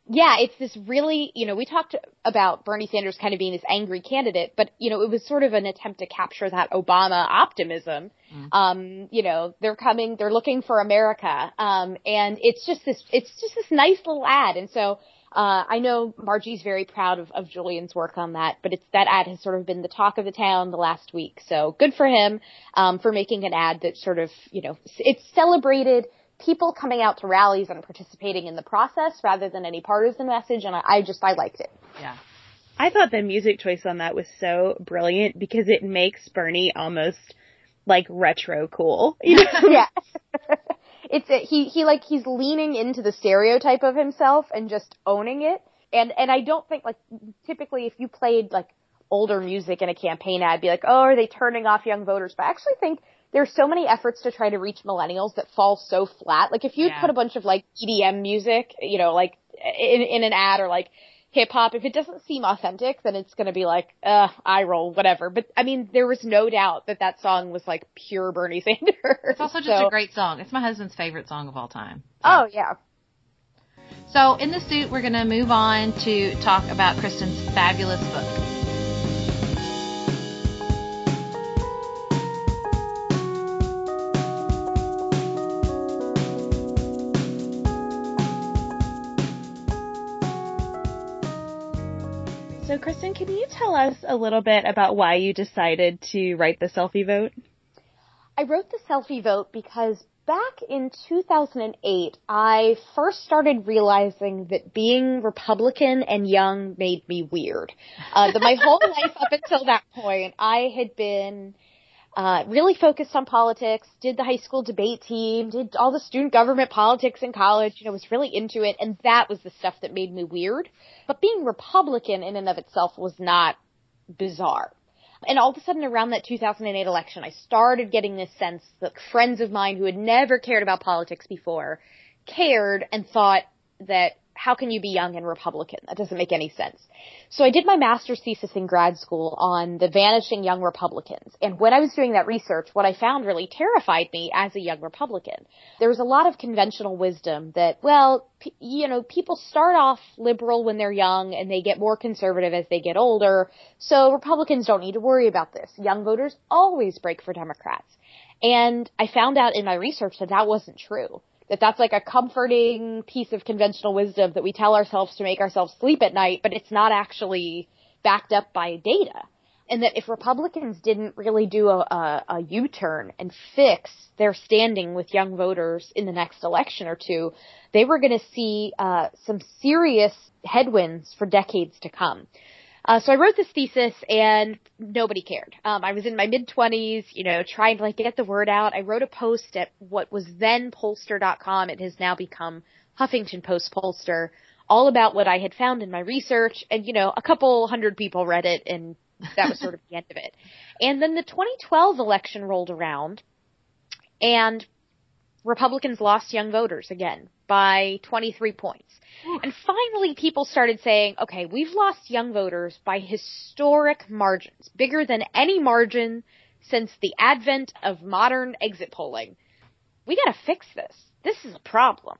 Speaker 7: yeah, it's this really, you know, we talked about Bernie Sanders kind of being this angry candidate, but, you know, it was sort of an attempt to capture that Obama optimism. Mm. Um, you know, they're coming, they're looking for America. Um, and it's just this, it's just this nice little ad. And so, uh, I know Margie's very proud of, of Julian's work on that, but it's, that ad has sort of been the talk of the town the last week. So good for him, um, for making an ad that sort of, you know, it's celebrated people coming out to rallies and participating in the process rather than any partisan message. And I, I just, I liked it.
Speaker 5: Yeah.
Speaker 6: I thought the music choice on that was so brilliant because it makes Bernie almost like retro cool.
Speaker 7: You (laughs) know? (laughs) yeah. it's a, he he like he's leaning into the stereotype of himself and just owning it And and I don't think like typically if you played like older music in a campaign ad, be like, oh, are they turning off young voters? But I actually think there's so many efforts to try to reach millennials that fall so flat. Like if you
Speaker 5: Yeah.
Speaker 7: put a bunch of like EDM music, you know, like in in an ad or like hip hop, if it doesn't seem authentic, then it's going to be like, uh, eye roll, whatever. But I mean, there was no doubt that that song was like pure Bernie (laughs) Sanders.
Speaker 5: It's also just
Speaker 7: So-
Speaker 5: a great song. It's my husband's favorite song of all time.
Speaker 7: Oh yeah.
Speaker 5: So in the suit, we're going to move on to talk about Kristen's fabulous book.
Speaker 6: So, Kristen, can you tell us a little bit about why you decided to write the selfie vote?
Speaker 7: I wrote the selfie vote because back in 2008, I first started realizing that being Republican and young made me weird. Uh, that my whole (laughs) life up until that point, I had been uh, really focused on politics, did the high school debate team, did all the student government politics in college, you know, was really into it, and that was the stuff that made me weird. But being Republican in and of itself was not bizarre. And all of a sudden around that 2008 election, I started getting this sense that friends of mine who had never cared about politics before cared and thought that how can you be young and Republican? That doesn't make any sense. So I did my master's thesis in grad school on the vanishing young Republicans. And when I was doing that research, what I found really terrified me as a young Republican. There was a lot of conventional wisdom that, well, p- you know, people start off liberal when they're young and they get more conservative as they get older. So Republicans don't need to worry about this. Young voters always break for Democrats. And I found out in my research that that wasn't true. That that's like a comforting piece of conventional wisdom that we tell ourselves to make ourselves sleep at night, but it's not actually backed up by data. And that if Republicans didn't really do a, a, a U-turn and fix their standing with young voters in the next election or two, they were going to see uh, some serious headwinds for decades to come. Uh, so I wrote this thesis and nobody cared. Um, I was in my mid twenties, you know, trying to like get the word out. I wrote a post at what was then Pollster.com. It has now become Huffington Post Pollster, all about what I had found in my research. And you know, a couple hundred people read it, and that was sort of the end of it. And then the 2012 election rolled around, and Republicans lost young voters again by 23 points. And finally people started saying, okay, we've lost young voters by historic margins, bigger than any margin since the advent of modern exit polling. We gotta fix this. This is a problem.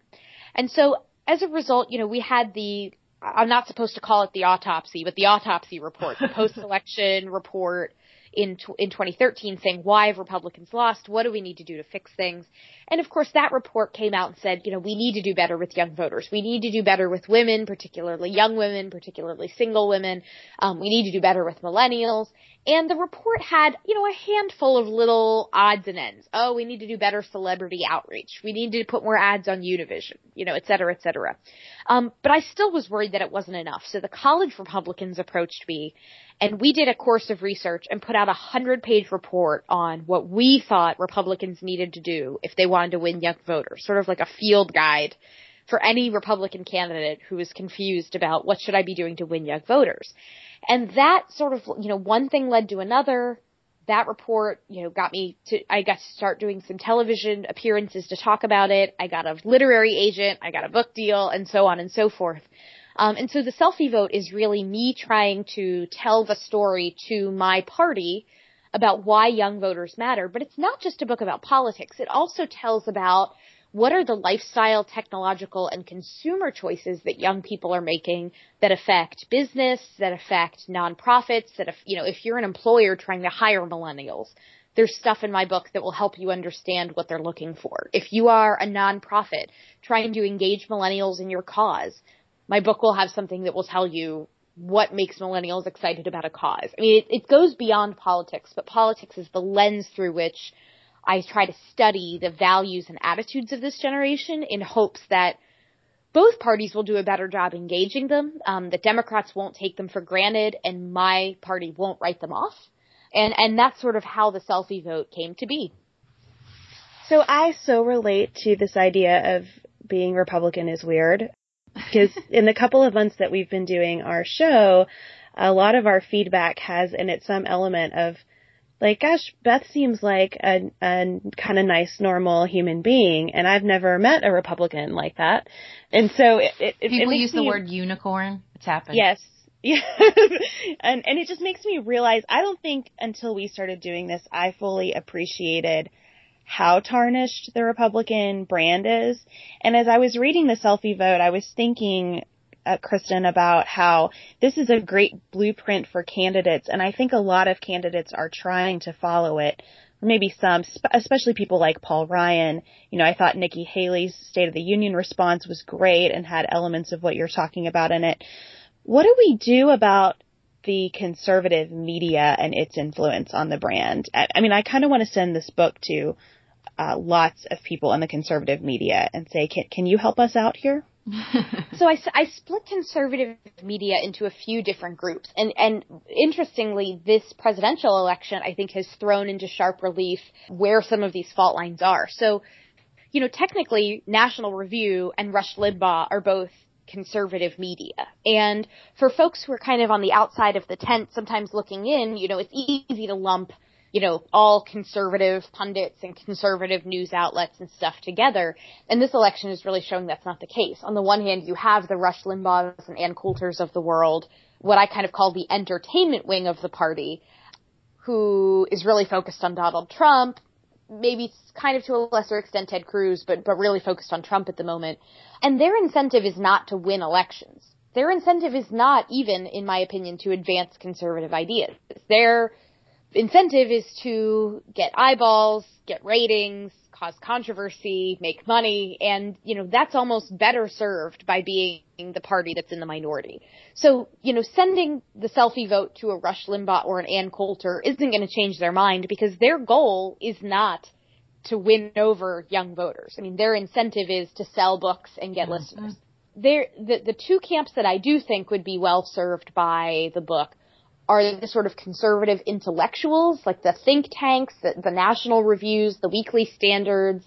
Speaker 7: And so as a result, you know, we had the, I'm not supposed to call it the autopsy, but the autopsy report, the (laughs) post-election report in, in 2013 saying why have Republicans lost? What do we need to do to fix things? And of course that report came out and said, you know, we need to do better with young voters. We need to do better with women, particularly young women, particularly single women. Um, we need to do better with millennials. And the report had, you know, a handful of little odds and ends. Oh, we need to do better celebrity outreach. We need to put more ads on Univision, you know, et cetera, et cetera. Um, but I still was worried that it wasn't enough. So the college Republicans approached me and we did a course of research and put out a hundred page report on what we thought Republicans needed to do if they wanted to win young voters, sort of like a field guide for any Republican candidate who is confused about what should I be doing to win young voters. And that sort of, you know, one thing led to another. That report, you know, got me to, I got to start doing some television appearances to talk about it. I got a literary agent. I got a book deal and so on and so forth. Um, and so the selfie vote is really me trying to tell the story to my party about why young voters matter. But it's not just a book about politics. It also tells about what are the lifestyle, technological, and consumer choices that young people are making that affect business, that affect nonprofits, that if, you know, if you're an employer trying to hire millennials, there's stuff in my book that will help you understand what they're looking for. If you are a nonprofit trying to engage millennials in your cause, my book will have something that will tell you what makes millennials excited about a cause. I mean, it, it goes beyond politics, but politics is the lens through which I try to study the values and attitudes of this generation in hopes that both parties will do a better job engaging them, um, that Democrats won't take them for granted, and my party won't write them off. And, and that's sort of how the selfie vote came to be.
Speaker 6: So I so relate to this idea of being Republican is weird. Because in the couple of months that we've been doing our show, a lot of our feedback has in it some element of like, gosh, Beth seems like a, a kind of nice, normal human being, and I've never met a Republican like that. And so it, it,
Speaker 5: people
Speaker 6: it
Speaker 5: use the
Speaker 6: me,
Speaker 5: word unicorn. It's happened.
Speaker 6: Yes. (laughs) Yeah. and and it just makes me realize I don't think until we started doing this I fully appreciated how tarnished the Republican brand is. And as I was reading the selfie vote, I was thinking uh, Kristen about how this is a great blueprint for candidates, and I think a lot of candidates are trying to follow it. Or maybe some, especially people like Paul Ryan. You know, I thought Nikki Haley's State of the Union response was great and had elements of what you're talking about in it. What do we do about the conservative media and its influence on the brand? I, mean, I kind of want to send this book to uh, lots of people in the conservative media and say, can, can you help us out here? (laughs)
Speaker 7: so I, I split conservative media into a few different groups. And, and interestingly, this presidential election, I think, has thrown into sharp relief where some of these fault lines are. So, you know, technically, National Review and Rush Limbaugh are both conservative media. And for folks who are kind of on the outside of the tent, sometimes looking in, you know, it's easy to lump you know, all conservative pundits and conservative news outlets and stuff together. And this election is really showing that's not the case. On the one hand, you have the Rush Limbaughs and Ann Coulters of the world, what I kind of call the entertainment wing of the party, who is really focused on Donald Trump, maybe kind of to a lesser extent Ted Cruz, but, but really focused on Trump at the moment. And their incentive is not to win elections. Their incentive is not even, in my opinion, to advance conservative ideas. Their incentive is to get eyeballs, get ratings, cause controversy, make money, and, you know, that's almost better served by being the party that's in the minority. So, you know, sending the selfie vote to a Rush Limbaugh or an Ann Coulter isn't going to change their mind because their goal is not to win over young voters. I mean, their incentive is to sell books and get mm-hmm. listeners. There, the, the two camps that I do think would be well served by the book are the sort of conservative intellectuals, like the think tanks, the, the national reviews, the weekly standards,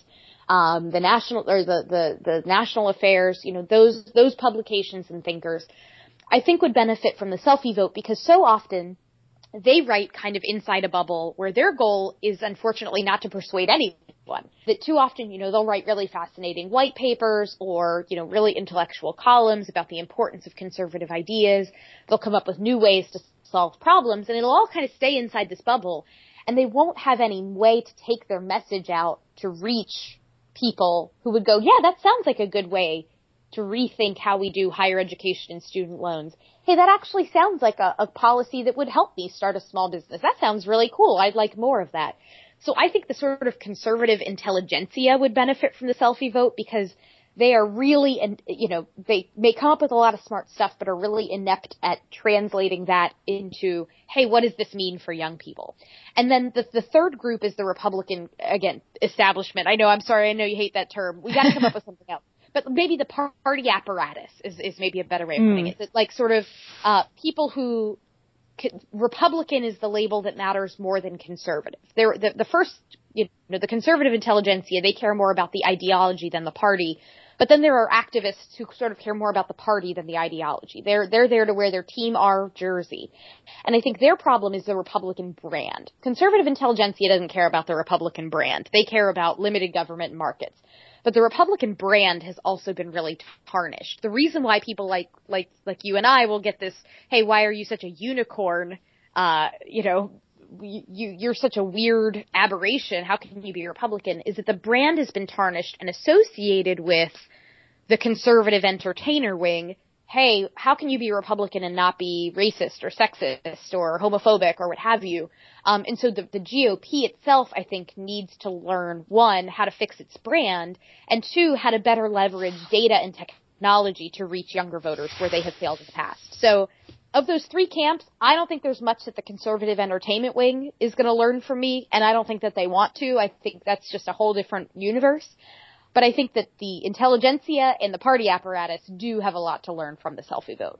Speaker 7: um, the national or the, the the national affairs, you know, those those publications and thinkers, I think would benefit from the selfie vote because so often they write kind of inside a bubble where their goal is unfortunately not to persuade anyone. That too often, you know, they'll write really fascinating white papers or, you know, really intellectual columns about the importance of conservative ideas. They'll come up with new ways to solve problems and it'll all kind of stay inside this bubble and they won't have any way to take their message out to reach people who would go, yeah, that sounds like a good way to rethink how we do higher education and student loans. Hey, that actually sounds like a, a policy that would help me start a small business. That sounds really cool. I'd like more of that. So I think the sort of conservative intelligentsia would benefit from the selfie vote because they are really, and you know, they may come up with a lot of smart stuff, but are really inept at translating that into, hey, what does this mean for young people? And then the the third group is the Republican again establishment. I know, I'm sorry, I know you hate that term. We got to come up with something else. But maybe the party apparatus is is maybe a better way of putting mm. it. It's like sort of uh, people who Republican is the label that matters more than conservative. They're the, the first, you know, the conservative intelligentsia, they care more about the ideology than the party. But then there are activists who sort of care more about the party than the ideology. They're they're there to wear their team R jersey. And I think their problem is the Republican brand. Conservative intelligentsia doesn't care about the Republican brand. They care about limited government and markets. But the Republican brand has also been really tarnished. The reason why people like like like you and I will get this, hey, why are you such a unicorn? Uh, you know, you you're such a weird aberration. How can you be a Republican? Is that the brand has been tarnished and associated with the conservative entertainer wing. Hey, how can you be a Republican and not be racist or sexist or homophobic or what have you? Um, and so the, the GOP itself, I think, needs to learn one how to fix its brand, and two how to better leverage data and technology to reach younger voters where they have failed in the past. So of those three camps, I don't think there's much that the conservative entertainment wing is going to learn from me, and I don't think that they want to. I think that's just a whole different universe. But I think that the intelligentsia and the party apparatus do have a lot to learn from the selfie vote.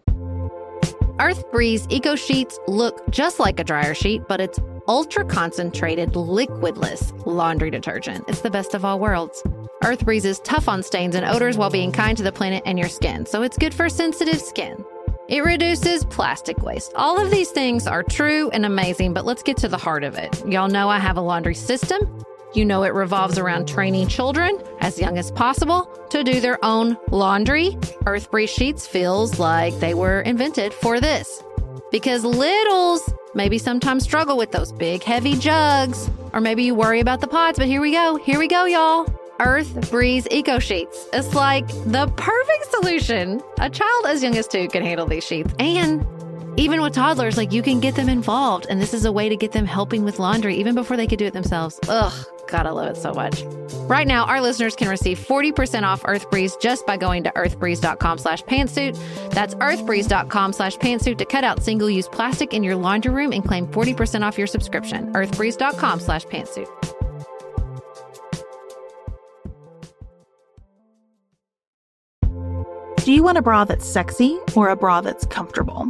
Speaker 8: Earth Breeze Eco Sheets look just like a dryer sheet, but it's ultra concentrated, liquidless laundry detergent. It's the best of all worlds. Earth Breeze is tough on stains and odors while being kind to the planet and your skin, so it's good for sensitive skin. It reduces plastic waste. All of these things are true and amazing, but let's get to the heart of it. Y'all know I have a laundry system. You know it revolves around training children as young as possible to do their own laundry. Earth Breeze Sheets feels like they were invented for this. Because littles maybe sometimes struggle with those big heavy jugs, or maybe you worry about the pods, but here we go. Here we go, y'all. Earth Breeze Eco Sheets. It's like the perfect solution. A child as young as two can handle these sheets. And even with toddlers, like you can get them involved. And this is a way to get them helping with laundry even before they could do it themselves. Ugh, I love it so much. Right now, our listeners can receive 40% off Earth Breeze just by going to earthbreeze.com slash pantsuit. That's earthbreeze.com slash pantsuit to cut out single-use plastic in your laundry room and claim 40% off your subscription. earthbreeze.com slash pantsuit.
Speaker 4: Do you want a bra that's sexy or a bra that's comfortable?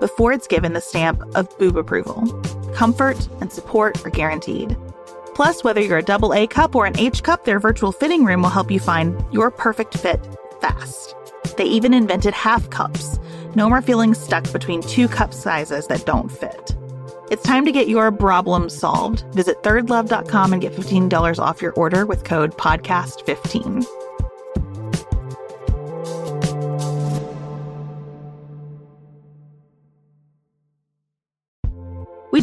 Speaker 4: before it's given the stamp of boob approval. Comfort and support are guaranteed. Plus, whether you're a double A cup or an H cup, their virtual fitting room will help you find your perfect fit fast. They even invented half cups. No more feeling stuck between two cup sizes that don't fit. It's time to get your problem solved. Visit thirdlove.com and get $15 off your order with code PODCAST15.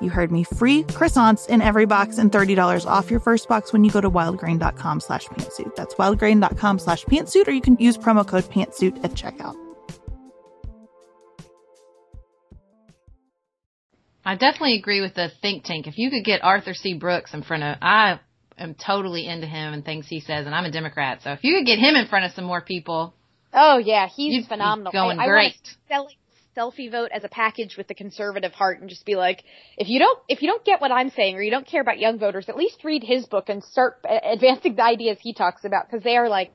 Speaker 4: You heard me. Free croissants in every box and $30 off your first box when you go to wildgrain.com slash pantsuit. That's wildgrain.com slash pantsuit, or you can use promo code pantsuit at checkout.
Speaker 5: I definitely agree with the think tank. If you could get Arthur C. Brooks in front of, I am totally into him and things he says, and I'm a Democrat. So if you could get him in front of some more people,
Speaker 7: Oh yeah, he's
Speaker 5: You'd be
Speaker 7: phenomenal.
Speaker 5: going
Speaker 7: I, I
Speaker 5: great.
Speaker 7: Want to selfie vote as a package with the conservative heart and just be like, if you don't, if you don't get what I'm saying or you don't care about young voters, at least read his book and start advancing the ideas he talks about because they are like,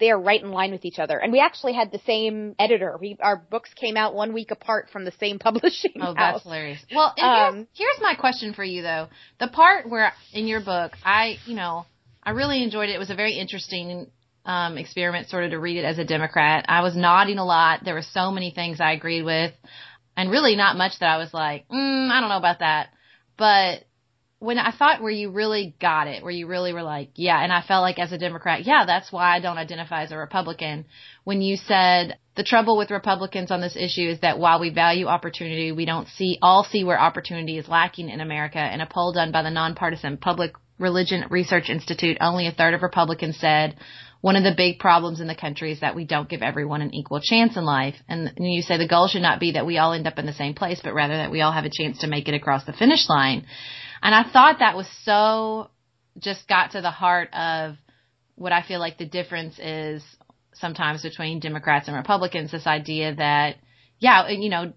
Speaker 7: they are right in line with each other. And we actually had the same editor. We, our books came out one week apart from the same (laughs) publishing
Speaker 5: Oh,
Speaker 7: house.
Speaker 5: that's hilarious. Well,
Speaker 7: Um,
Speaker 5: here's, here's my question for you though. The part where in your book, I, you know, I really enjoyed it. It was a very interesting um, experiment, sort of to read it as a Democrat. I was nodding a lot. There were so many things I agreed with, and really not much that I was like, mm, I don't know about that. But when I thought where you really got it, where you really were like, yeah, and I felt like as a Democrat, yeah, that's why I don't identify as a Republican. When you said the trouble with Republicans on this issue is that while we value opportunity, we don't see all see where opportunity is lacking in America. In a poll done by the nonpartisan Public Religion Research Institute, only a third of Republicans said one of the big problems in the country is that we don't give everyone an equal chance in life. And you say the goal should not be that we all end up in the same place, but rather that we all have a chance to make it across the finish line. And I thought that was so just got to the heart of what I feel like the difference is sometimes between Democrats and Republicans. This idea that, yeah, you know,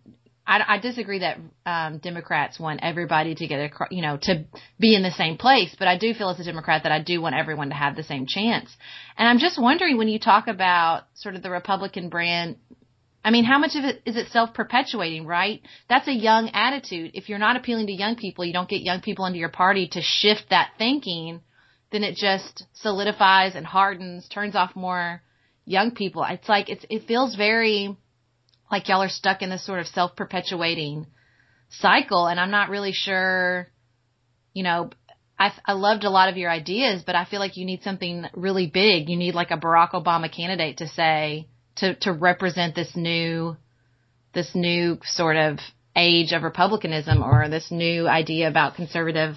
Speaker 5: I, I disagree that um, Democrats want everybody to get, a, you know, to be in the same place. But I do feel as a Democrat that I do want everyone to have the same chance. And I'm just wondering when you talk about sort of the Republican brand, I mean, how much of it is it self-perpetuating, right? That's a young attitude. If you're not appealing to young people, you don't get young people into your party to shift that thinking, then it just solidifies and hardens, turns off more young people. It's like it's it feels very like y'all are stuck in this sort of self-perpetuating cycle and I'm not really sure, you know, I, I loved a lot of your ideas, but I feel like you need something really big. You need like a Barack Obama candidate to say, to, to represent this new, this new sort of age of republicanism or this new idea about conservative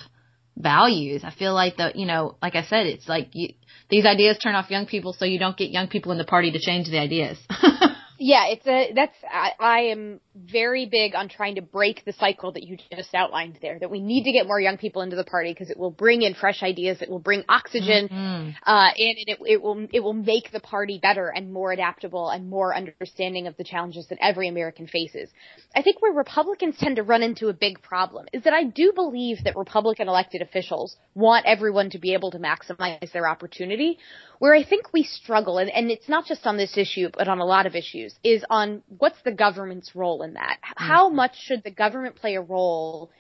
Speaker 5: values. I feel like the, you know, like I said, it's like you, these ideas turn off young people so you don't get young people in the party to change the ideas. (laughs)
Speaker 7: Yeah, it's a that's I, I am very big on trying to break the cycle that you just outlined there. That we need to get more young people into the party because it will bring in fresh ideas. It will bring oxygen, mm-hmm. uh, and it, it will it will make the party better and more adaptable and more understanding of the challenges that every American faces. I think where Republicans tend to run into a big problem is that I do believe that Republican elected officials want everyone to be able to maximize their opportunity. Where I think we struggle, and, and it's not just on this issue, but on a lot of issues, is on what's the government's role in that? How mm-hmm. much should the government play a role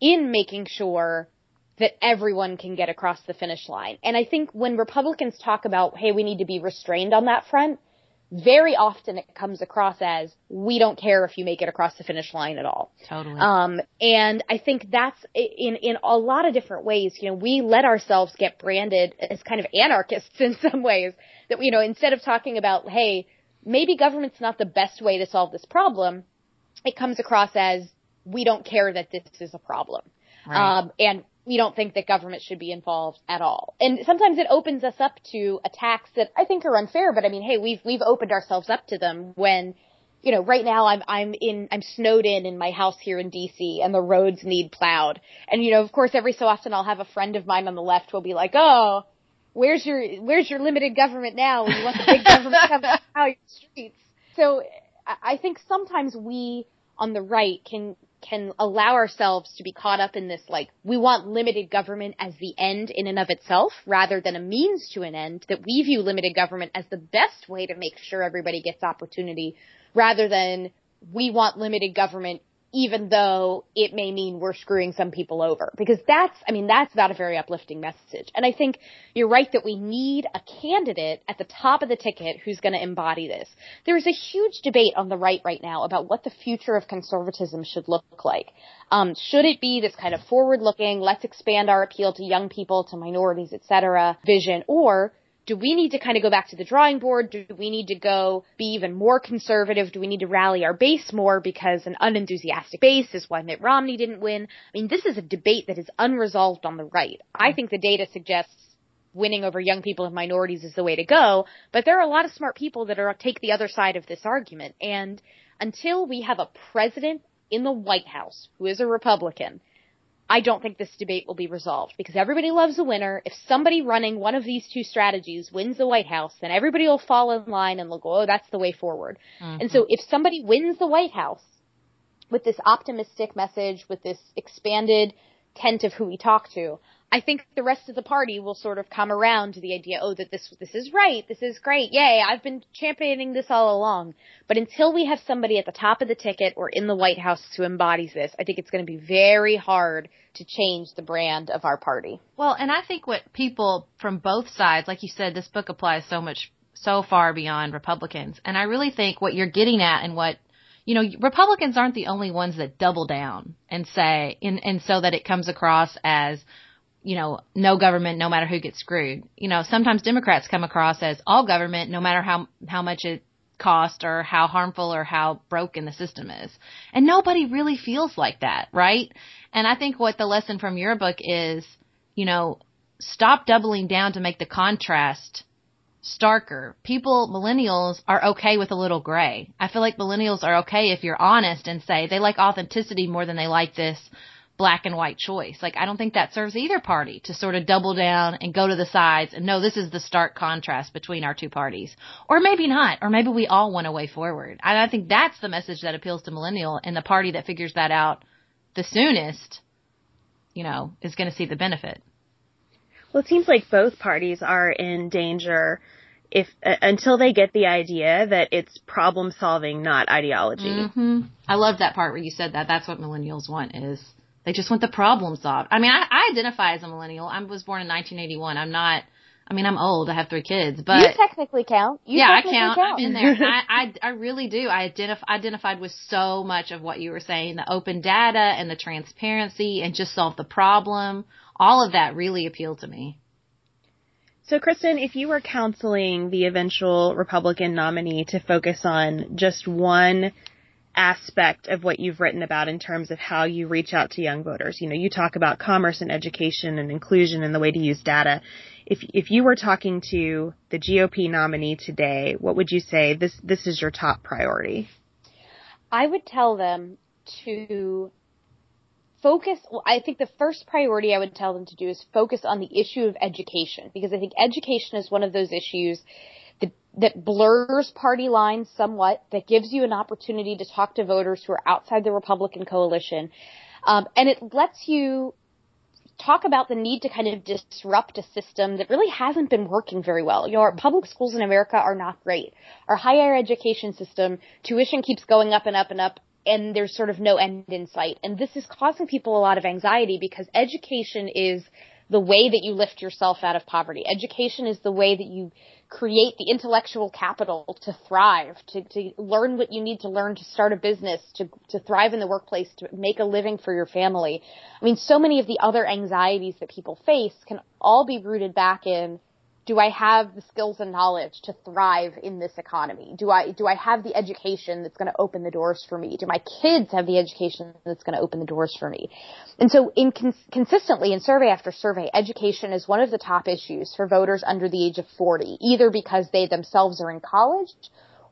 Speaker 7: in making sure that everyone can get across the finish line? And I think when Republicans talk about, hey, we need to be restrained on that front, very often it comes across as we don't care if you make it across the finish line at all.
Speaker 5: Totally.
Speaker 7: Um, and I think that's in in a lot of different ways. You know, we let ourselves get branded as kind of anarchists (laughs) in some ways. That you know, instead of talking about hey, maybe government's not the best way to solve this problem, it comes across as we don't care that this is a problem. Right. Um, and we don't think that government should be involved at all. And sometimes it opens us up to attacks that I think are unfair, but I mean, hey, we've, we've opened ourselves up to them when, you know, right now I'm, I'm in, I'm snowed in in my house here in DC and the roads need plowed. And, you know, of course, every so often I'll have a friend of mine on the left will be like, oh, where's your, where's your limited government now? You want the big government to come (laughs) out your streets. So I think sometimes we on the right can can allow ourselves to be caught up in this like we want limited government as the end in and of itself rather than a means to an end that we view limited government as the best way to make sure everybody gets opportunity rather than we want limited government even though it may mean we're screwing some people over. Because that's, I mean, that's not a very uplifting message. And I think you're right that we need a candidate at the top of the ticket who's going to embody this. There's a huge debate on the right right now about what the future of conservatism should look like. Um, should it be this kind of forward-looking, let's expand our appeal to young people, to minorities, etc. vision, or do we need to kind of go back to the drawing board? Do we need to go be even more conservative? Do we need to rally our base more because an unenthusiastic base is why Mitt Romney didn't win? I mean, this is a debate that is unresolved on the right. I think the data suggests winning over young people and minorities is the way to go, but there are a lot of smart people that are take the other side of this argument. And until we have a president in the White House who is a Republican I don't think this debate will be resolved because everybody loves a winner. If somebody running one of these two strategies wins the White House, then everybody will fall in line and they'll go, oh, that's the way forward. Mm-hmm. And so if somebody wins the White House with this optimistic message, with this expanded tent of who we talk to, I think the rest of the party will sort of come around to the idea, oh, that this this is right, this is great, yay! I've been championing this all along. But until we have somebody at the top of the ticket or in the White House who embodies this, I think it's going to be very hard to change the brand of our party.
Speaker 5: Well, and I think what people from both sides, like you said, this book applies so much, so far beyond Republicans, and I really think what you're getting at and what you know, Republicans aren't the only ones that double down and say, and, and so that it comes across as, you know, no government, no matter who gets screwed. You know, sometimes Democrats come across as all government, no matter how how much it costs or how harmful or how broken the system is. And nobody really feels like that, right? And I think what the lesson from your book is, you know, stop doubling down to make the contrast starker. People, millennials are okay with a little gray. I feel like millennials are okay if you're honest and say they like authenticity more than they like this black and white choice. Like I don't think that serves either party to sort of double down and go to the sides and no, this is the stark contrast between our two parties. Or maybe not, or maybe we all want a way forward. And I think that's the message that appeals to millennial and the party that figures that out the soonest, you know, is going to see the benefit.
Speaker 6: Well, it seems like both parties are in danger if uh, until they get the idea that it's problem solving, not ideology.
Speaker 5: Mm-hmm. I love that part where you said that. That's what millennials want is they just want the problem solved. I mean, I, I identify as a millennial. I was born in 1981. I'm not. I mean, I'm old. I have three kids, but
Speaker 7: you technically count. You
Speaker 5: yeah,
Speaker 7: technically
Speaker 5: I count.
Speaker 7: count.
Speaker 5: I'm in there. I, I I really do. I identif- identified with so much of what you were saying, the open data and the transparency, and just solve the problem. All of that really appealed to me.
Speaker 6: So, Kristen, if you were counseling the eventual Republican nominee to focus on just one aspect of what you've written about in terms of how you reach out to young voters. You know, you talk about commerce and education and inclusion and the way to use data. If if you were talking to the GOP nominee today, what would you say this this is your top priority?
Speaker 7: I would tell them to focus well, I think the first priority I would tell them to do is focus on the issue of education because I think education is one of those issues that, blurs party lines somewhat, that gives you an opportunity to talk to voters who are outside the Republican coalition. Um, and it lets you talk about the need to kind of disrupt a system that really hasn't been working very well. You know, our public schools in America are not great. Our higher education system, tuition keeps going up and up and up, and there's sort of no end in sight. And this is causing people a lot of anxiety because education is the way that you lift yourself out of poverty. Education is the way that you create the intellectual capital to thrive, to, to learn what you need to learn to start a business, to, to thrive in the workplace, to make a living for your family. I mean, so many of the other anxieties that people face can all be rooted back in do I have the skills and knowledge to thrive in this economy? Do I do I have the education that's going to open the doors for me? Do my kids have the education that's going to open the doors for me? And so, in consistently in survey after survey, education is one of the top issues for voters under the age of 40, either because they themselves are in college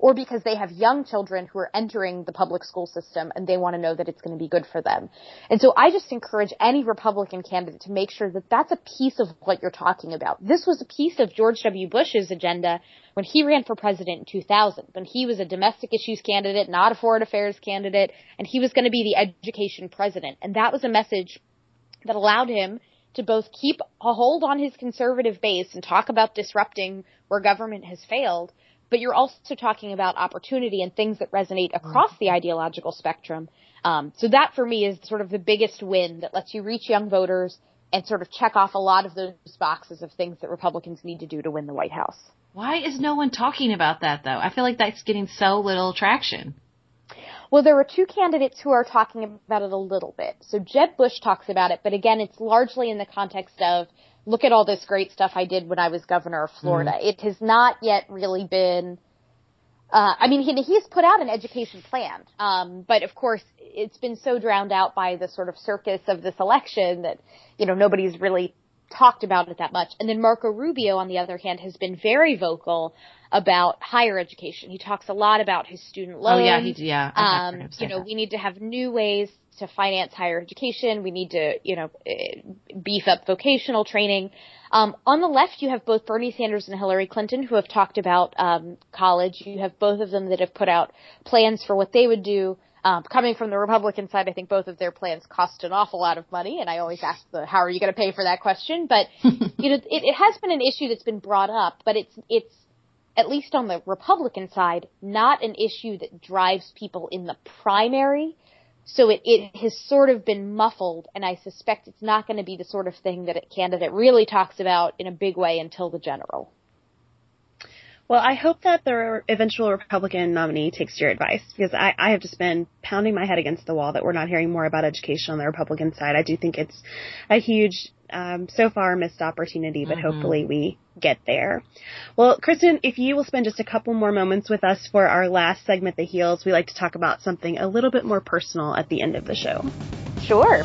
Speaker 7: or because they have young children who are entering the public school system and they want to know that it's going to be good for them. And so I just encourage any Republican candidate to make sure that that's a piece of what you're talking about. This was a piece of George W. Bush's agenda when he ran for president in 2000, when he was a domestic issues candidate, not a foreign affairs candidate, and he was going to be the education president. And that was a message that allowed him to both keep a hold on his conservative base and talk about disrupting where government has failed, but you're also talking about opportunity and things that resonate across the ideological spectrum. Um, so that for me is sort of the biggest win that lets you reach young voters and sort of check off a lot of those boxes of things that Republicans need to do to win the White House.
Speaker 5: Why is no one talking about that though? I feel like that's getting so little traction.
Speaker 7: Well, there are two candidates who are talking about it a little bit. So Jeb Bush talks about it, but again, it's largely in the context of look at all this great stuff I did when I was governor of Florida. Mm. It has not yet really been. Uh, I mean, he, he's put out an education plan, um, but of course, it's been so drowned out by the sort of circus of this election that you know nobody's really talked about it that much. And then Marco Rubio, on the other hand, has been very vocal about higher education. He talks a lot about his student loans.
Speaker 5: Oh yeah, he yeah.
Speaker 7: Um, you know, that. we need to have new ways to finance higher education. We need to, you know, eh, beef up vocational training. Um, on the left, you have both Bernie Sanders and Hillary Clinton who have talked about um, college. You have both of them that have put out plans for what they would do. Um, coming from the Republican side, I think both of their plans cost an awful lot of money, and I always ask the "How are you going to pay for that?" question. But (laughs) you know, it, it has been an issue that's been brought up, but it's it's at least on the Republican side, not an issue that drives people in the primary. So it, it has sort of been muffled, and I suspect it's not going to be the sort of thing that a candidate really talks about in a big way until the general.
Speaker 6: Well, I hope that the eventual Republican nominee takes your advice because I, I have just been pounding my head against the wall that we're not hearing more about education on the Republican side. I do think it's a huge, um, so far missed opportunity, but mm-hmm. hopefully we get there. Well, Kristen, if you will spend just a couple more moments with us for our last segment, The Heels, we like to talk about something a little bit more personal at the end of the show.
Speaker 7: Sure.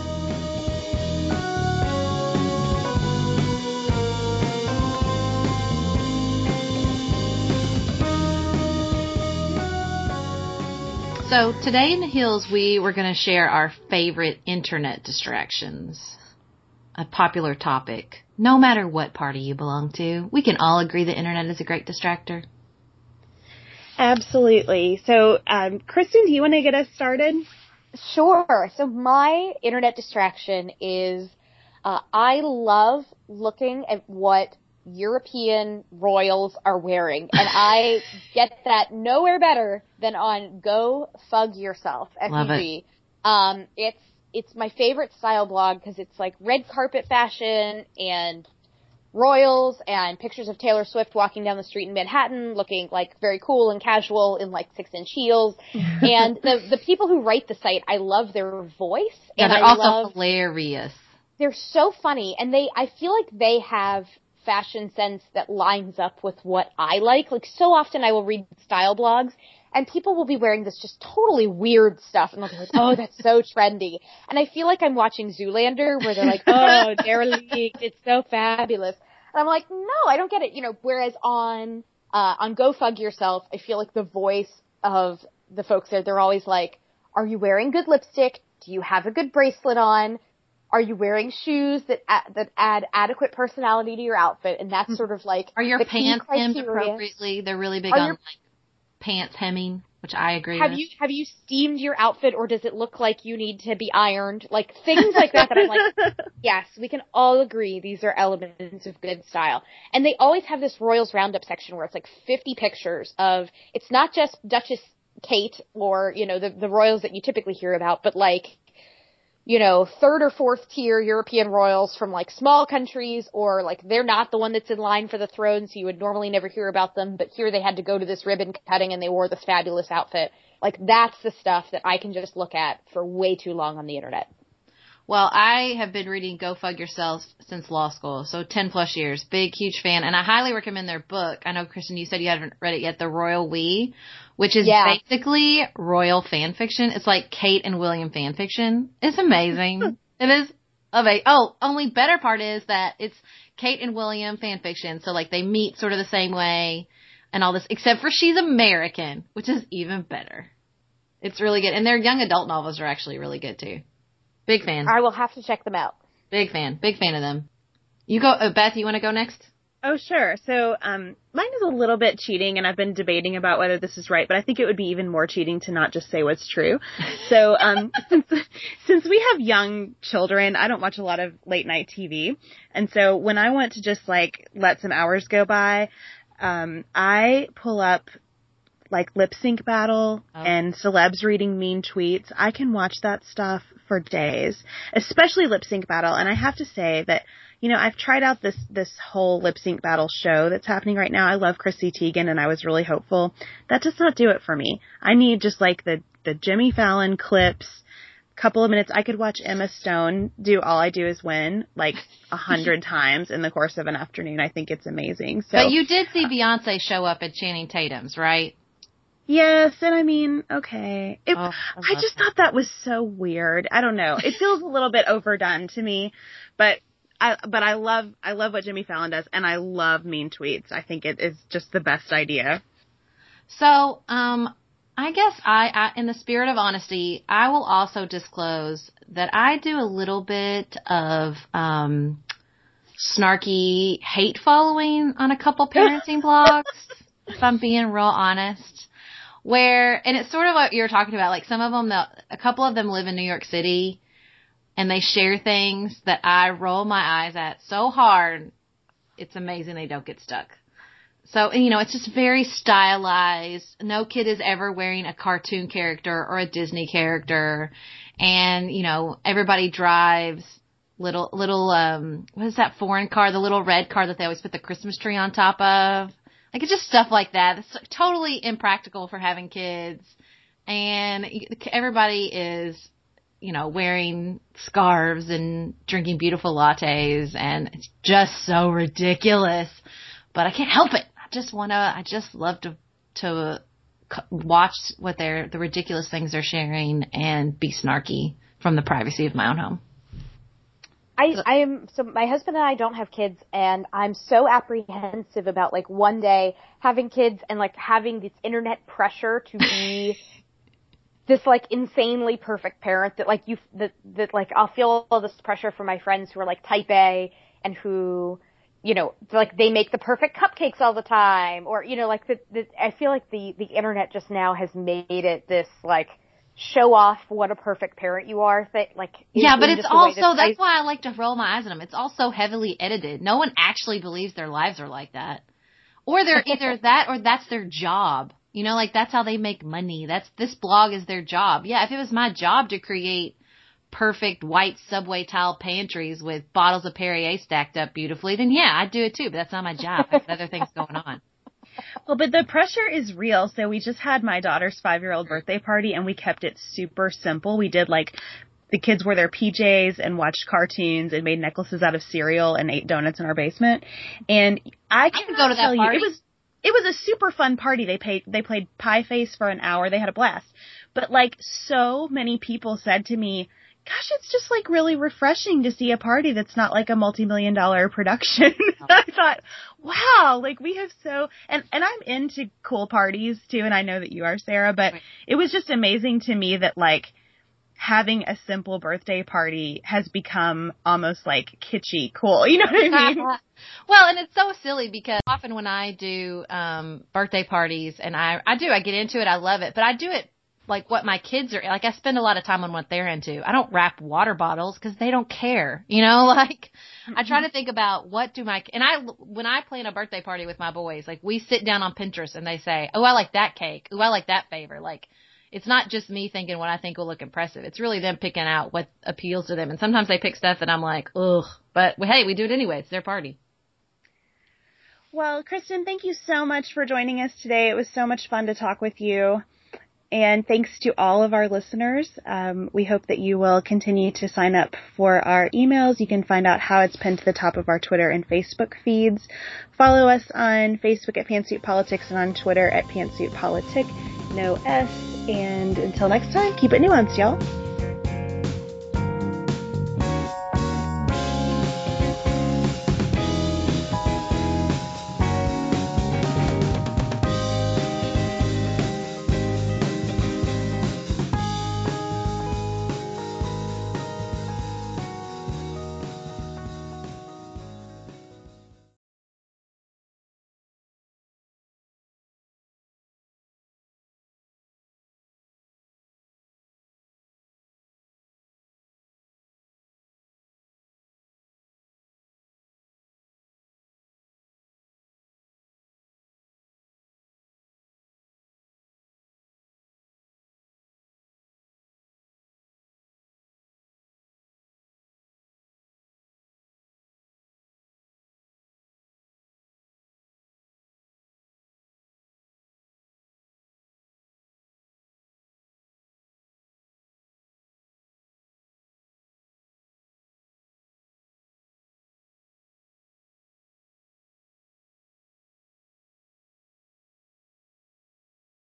Speaker 5: So today in the heels, we were going to share our favorite internet distractions. A popular topic. No matter what party you belong to, we can all agree the internet is a great distractor.
Speaker 6: Absolutely. So, um, Kristen, do you want to get us started?
Speaker 7: Sure. So my internet distraction is uh, I love looking at what European royals are wearing, and I (laughs) get that nowhere better than on Go Fug Yourself.
Speaker 5: Love
Speaker 7: FUG. Um, it's it's my favorite style blog because it's like red carpet fashion and royals and pictures of Taylor Swift walking down the street in Manhattan looking like very cool and casual in like six inch heels. (laughs) and the the people who write the site, I love their voice.
Speaker 5: Yeah,
Speaker 7: and
Speaker 5: they're
Speaker 7: I
Speaker 5: also
Speaker 7: love
Speaker 5: hilarious.
Speaker 7: they're so funny and they I feel like they have fashion sense that lines up with what I like. Like so often I will read style blogs and people will be wearing this just totally weird stuff and they'll be like, "Oh, that's so (laughs) trendy." And I feel like I'm watching Zoolander where they're like, (laughs) "Oh, derelict, it's so fabulous." And I'm like, "No, I don't get it." You know, whereas on uh on Go Fug Yourself, I feel like the voice of the folks there, they're always like, "Are you wearing good lipstick? Do you have a good bracelet on? Are you wearing shoes that a- that add adequate personality to your outfit?" And that's sort of like
Speaker 5: Are your pants hemmed appropriately? They're really big
Speaker 7: Are
Speaker 5: on
Speaker 7: your-
Speaker 5: like pants hemming, which I agree
Speaker 7: Have
Speaker 5: with.
Speaker 7: you have you steamed your outfit or does it look like you need to be ironed? Like things like that that I'm like, (laughs) yes, we can all agree these are elements of good style. And they always have this Royals Roundup section where it's like 50 pictures of it's not just Duchess Kate or, you know, the the royals that you typically hear about, but like you know, third or fourth tier European royals from like small countries or like they're not the one that's in line for the throne, so you would normally never hear about them, but here they had to go to this ribbon cutting and they wore this fabulous outfit. Like that's the stuff that I can just look at for way too long on the internet.
Speaker 5: Well, I have been reading Go Fug Yourself since law school, so 10 plus years. Big, huge fan. And I highly recommend their book. I know, Kristen, you said you haven't read it yet, The Royal We, which is
Speaker 7: Yeah.
Speaker 5: basically royal fan fiction. It's like Kate and William fan fiction. It's amazing. (laughs) it is amazing. Oh, only better part is that it's Kate and William fan fiction. So like they meet sort of the same way and all this, except for she's American, which is even better. It's really good. And their young adult novels are actually really good too. Big fan.
Speaker 7: I will have to check them out.
Speaker 5: Big fan. Big fan of them. You go, uh, Beth, you want to go next?
Speaker 6: Oh, sure. So, um, mine is a little bit cheating, and I've been debating about whether this is right, but I think it would be even more cheating to not just say what's true. (laughs) So, um, since, since we have young children, I don't watch a lot of late night TV. And so when I want to just like let some hours go by, um, I pull up like lip sync battle
Speaker 5: Oh.
Speaker 6: and celebs reading mean tweets. I can watch that stuff for days, especially lip sync battle. And I have to say that, you know, I've tried out this, this whole lip sync battle show that's happening right now. I love Chrissy Teigen and I was really hopeful. That does not do it for me. I need just like the, the Jimmy Fallon clips, couple of minutes. I could watch Emma Stone do All I Do Is Win like a hundred (laughs) times in the course of an afternoon. I think it's amazing. So
Speaker 5: But you did see Beyonce show up at Channing Tatum's, right?
Speaker 6: Yes, and I mean, okay. It,
Speaker 5: Oh, I
Speaker 6: I just
Speaker 5: that.
Speaker 6: thought that was so weird. I don't know. It feels a little bit overdone to me, but I but I love I love what Jimmy Fallon does, and I love mean tweets. I think it is just the best idea.
Speaker 5: So, um, I guess I, I, in the spirit of honesty, I will also disclose that I do a little bit of, um, snarky hate following on a couple (laughs) parenting blogs, if I'm being real honest. Where, and it's sort of what you're talking about, like some of them, a couple of them live in New York City and they share things that I roll my eyes at so hard, it's amazing they don't get stuck. So, you know, it's just very stylized. No kid is ever wearing a cartoon character or a Disney character. And, you know, everybody drives little, little, um, what is that foreign car? The little red car that they always put the Christmas tree on top of. Like it's just stuff like that. It's totally impractical for having kids. And everybody is, you know, wearing scarves and drinking beautiful lattes and it's just so ridiculous. But I can't help it. I just want to, I just love to, to watch what they're, the ridiculous things they're sharing and be snarky from the privacy of my own home.
Speaker 7: I, uh, I am so my husband and I don't have kids and I'm so apprehensive about like one day having kids and like having this internet pressure to be (laughs) this like insanely perfect parent that like you that that like I'll feel all this pressure from my friends who are like type A and who you know like they make the perfect cupcakes all the time or you know like the, the I feel like the the internet just now has made it this like show off what a perfect parent you are that like
Speaker 5: yeah but it's also that's why I like to roll my eyes at them it's also heavily edited no one actually believes their lives are like that or they're either (laughs) that or that's their job you know, like that's how they make money. That's this blog is their job. Yeah, if it was my job to create perfect white subway tile pantries with bottles of Perrier stacked up beautifully, then yeah, I'd do it too. But that's not my job. I have other things (laughs) going on.
Speaker 6: Well, but the pressure is real. So we just had my daughter's five year old birthday party and we kept it super simple. We did like the kids wore their PJs and watched cartoons and made necklaces out of cereal and ate donuts in our basement. And I can
Speaker 5: go to that party.
Speaker 6: It was it was a super fun party. They paid, they played Pie Face for an hour. They had a blast. But like so many people said to me, gosh, it's just like really refreshing to see a party that's not like a multi-million dollar (laughs) production. (laughs) I thought, wow, like we have so, and, and I'm into cool parties too, and I know that you are, Sarah, but it was just amazing to me that like, having a simple birthday party has become almost like kitschy cool. You know what I mean? (laughs)
Speaker 5: well, and it's so silly because often when I do um birthday parties and I I do I get into it, I love it, but I do it like what my kids are like I spend a lot of time on what they're into. I don't wrap water bottles cuz they don't care. You know, (laughs) like I try to think about what do my and I when I plan a birthday party with my boys, like we sit down on Pinterest and they say, "Oh, I like that cake. Oh, I like that favor." Like it's not just me thinking what I think will look impressive. It's really them picking out what appeals to them. And sometimes they pick stuff that I'm like, ugh. But hey, we do it anyway. It's their party.
Speaker 6: Well, Kristen, thank you so much for joining us today. It was so much fun to talk with you. And thanks to all of our listeners. Um, we hope that you will continue to sign up for our emails. You can find out how it's pinned to the top of our Twitter and Facebook feeds. Follow us on Facebook at Pantsuit Politics and on Twitter at Pantsuit Politic. No S. And until next time, keep it nuanced, y'all.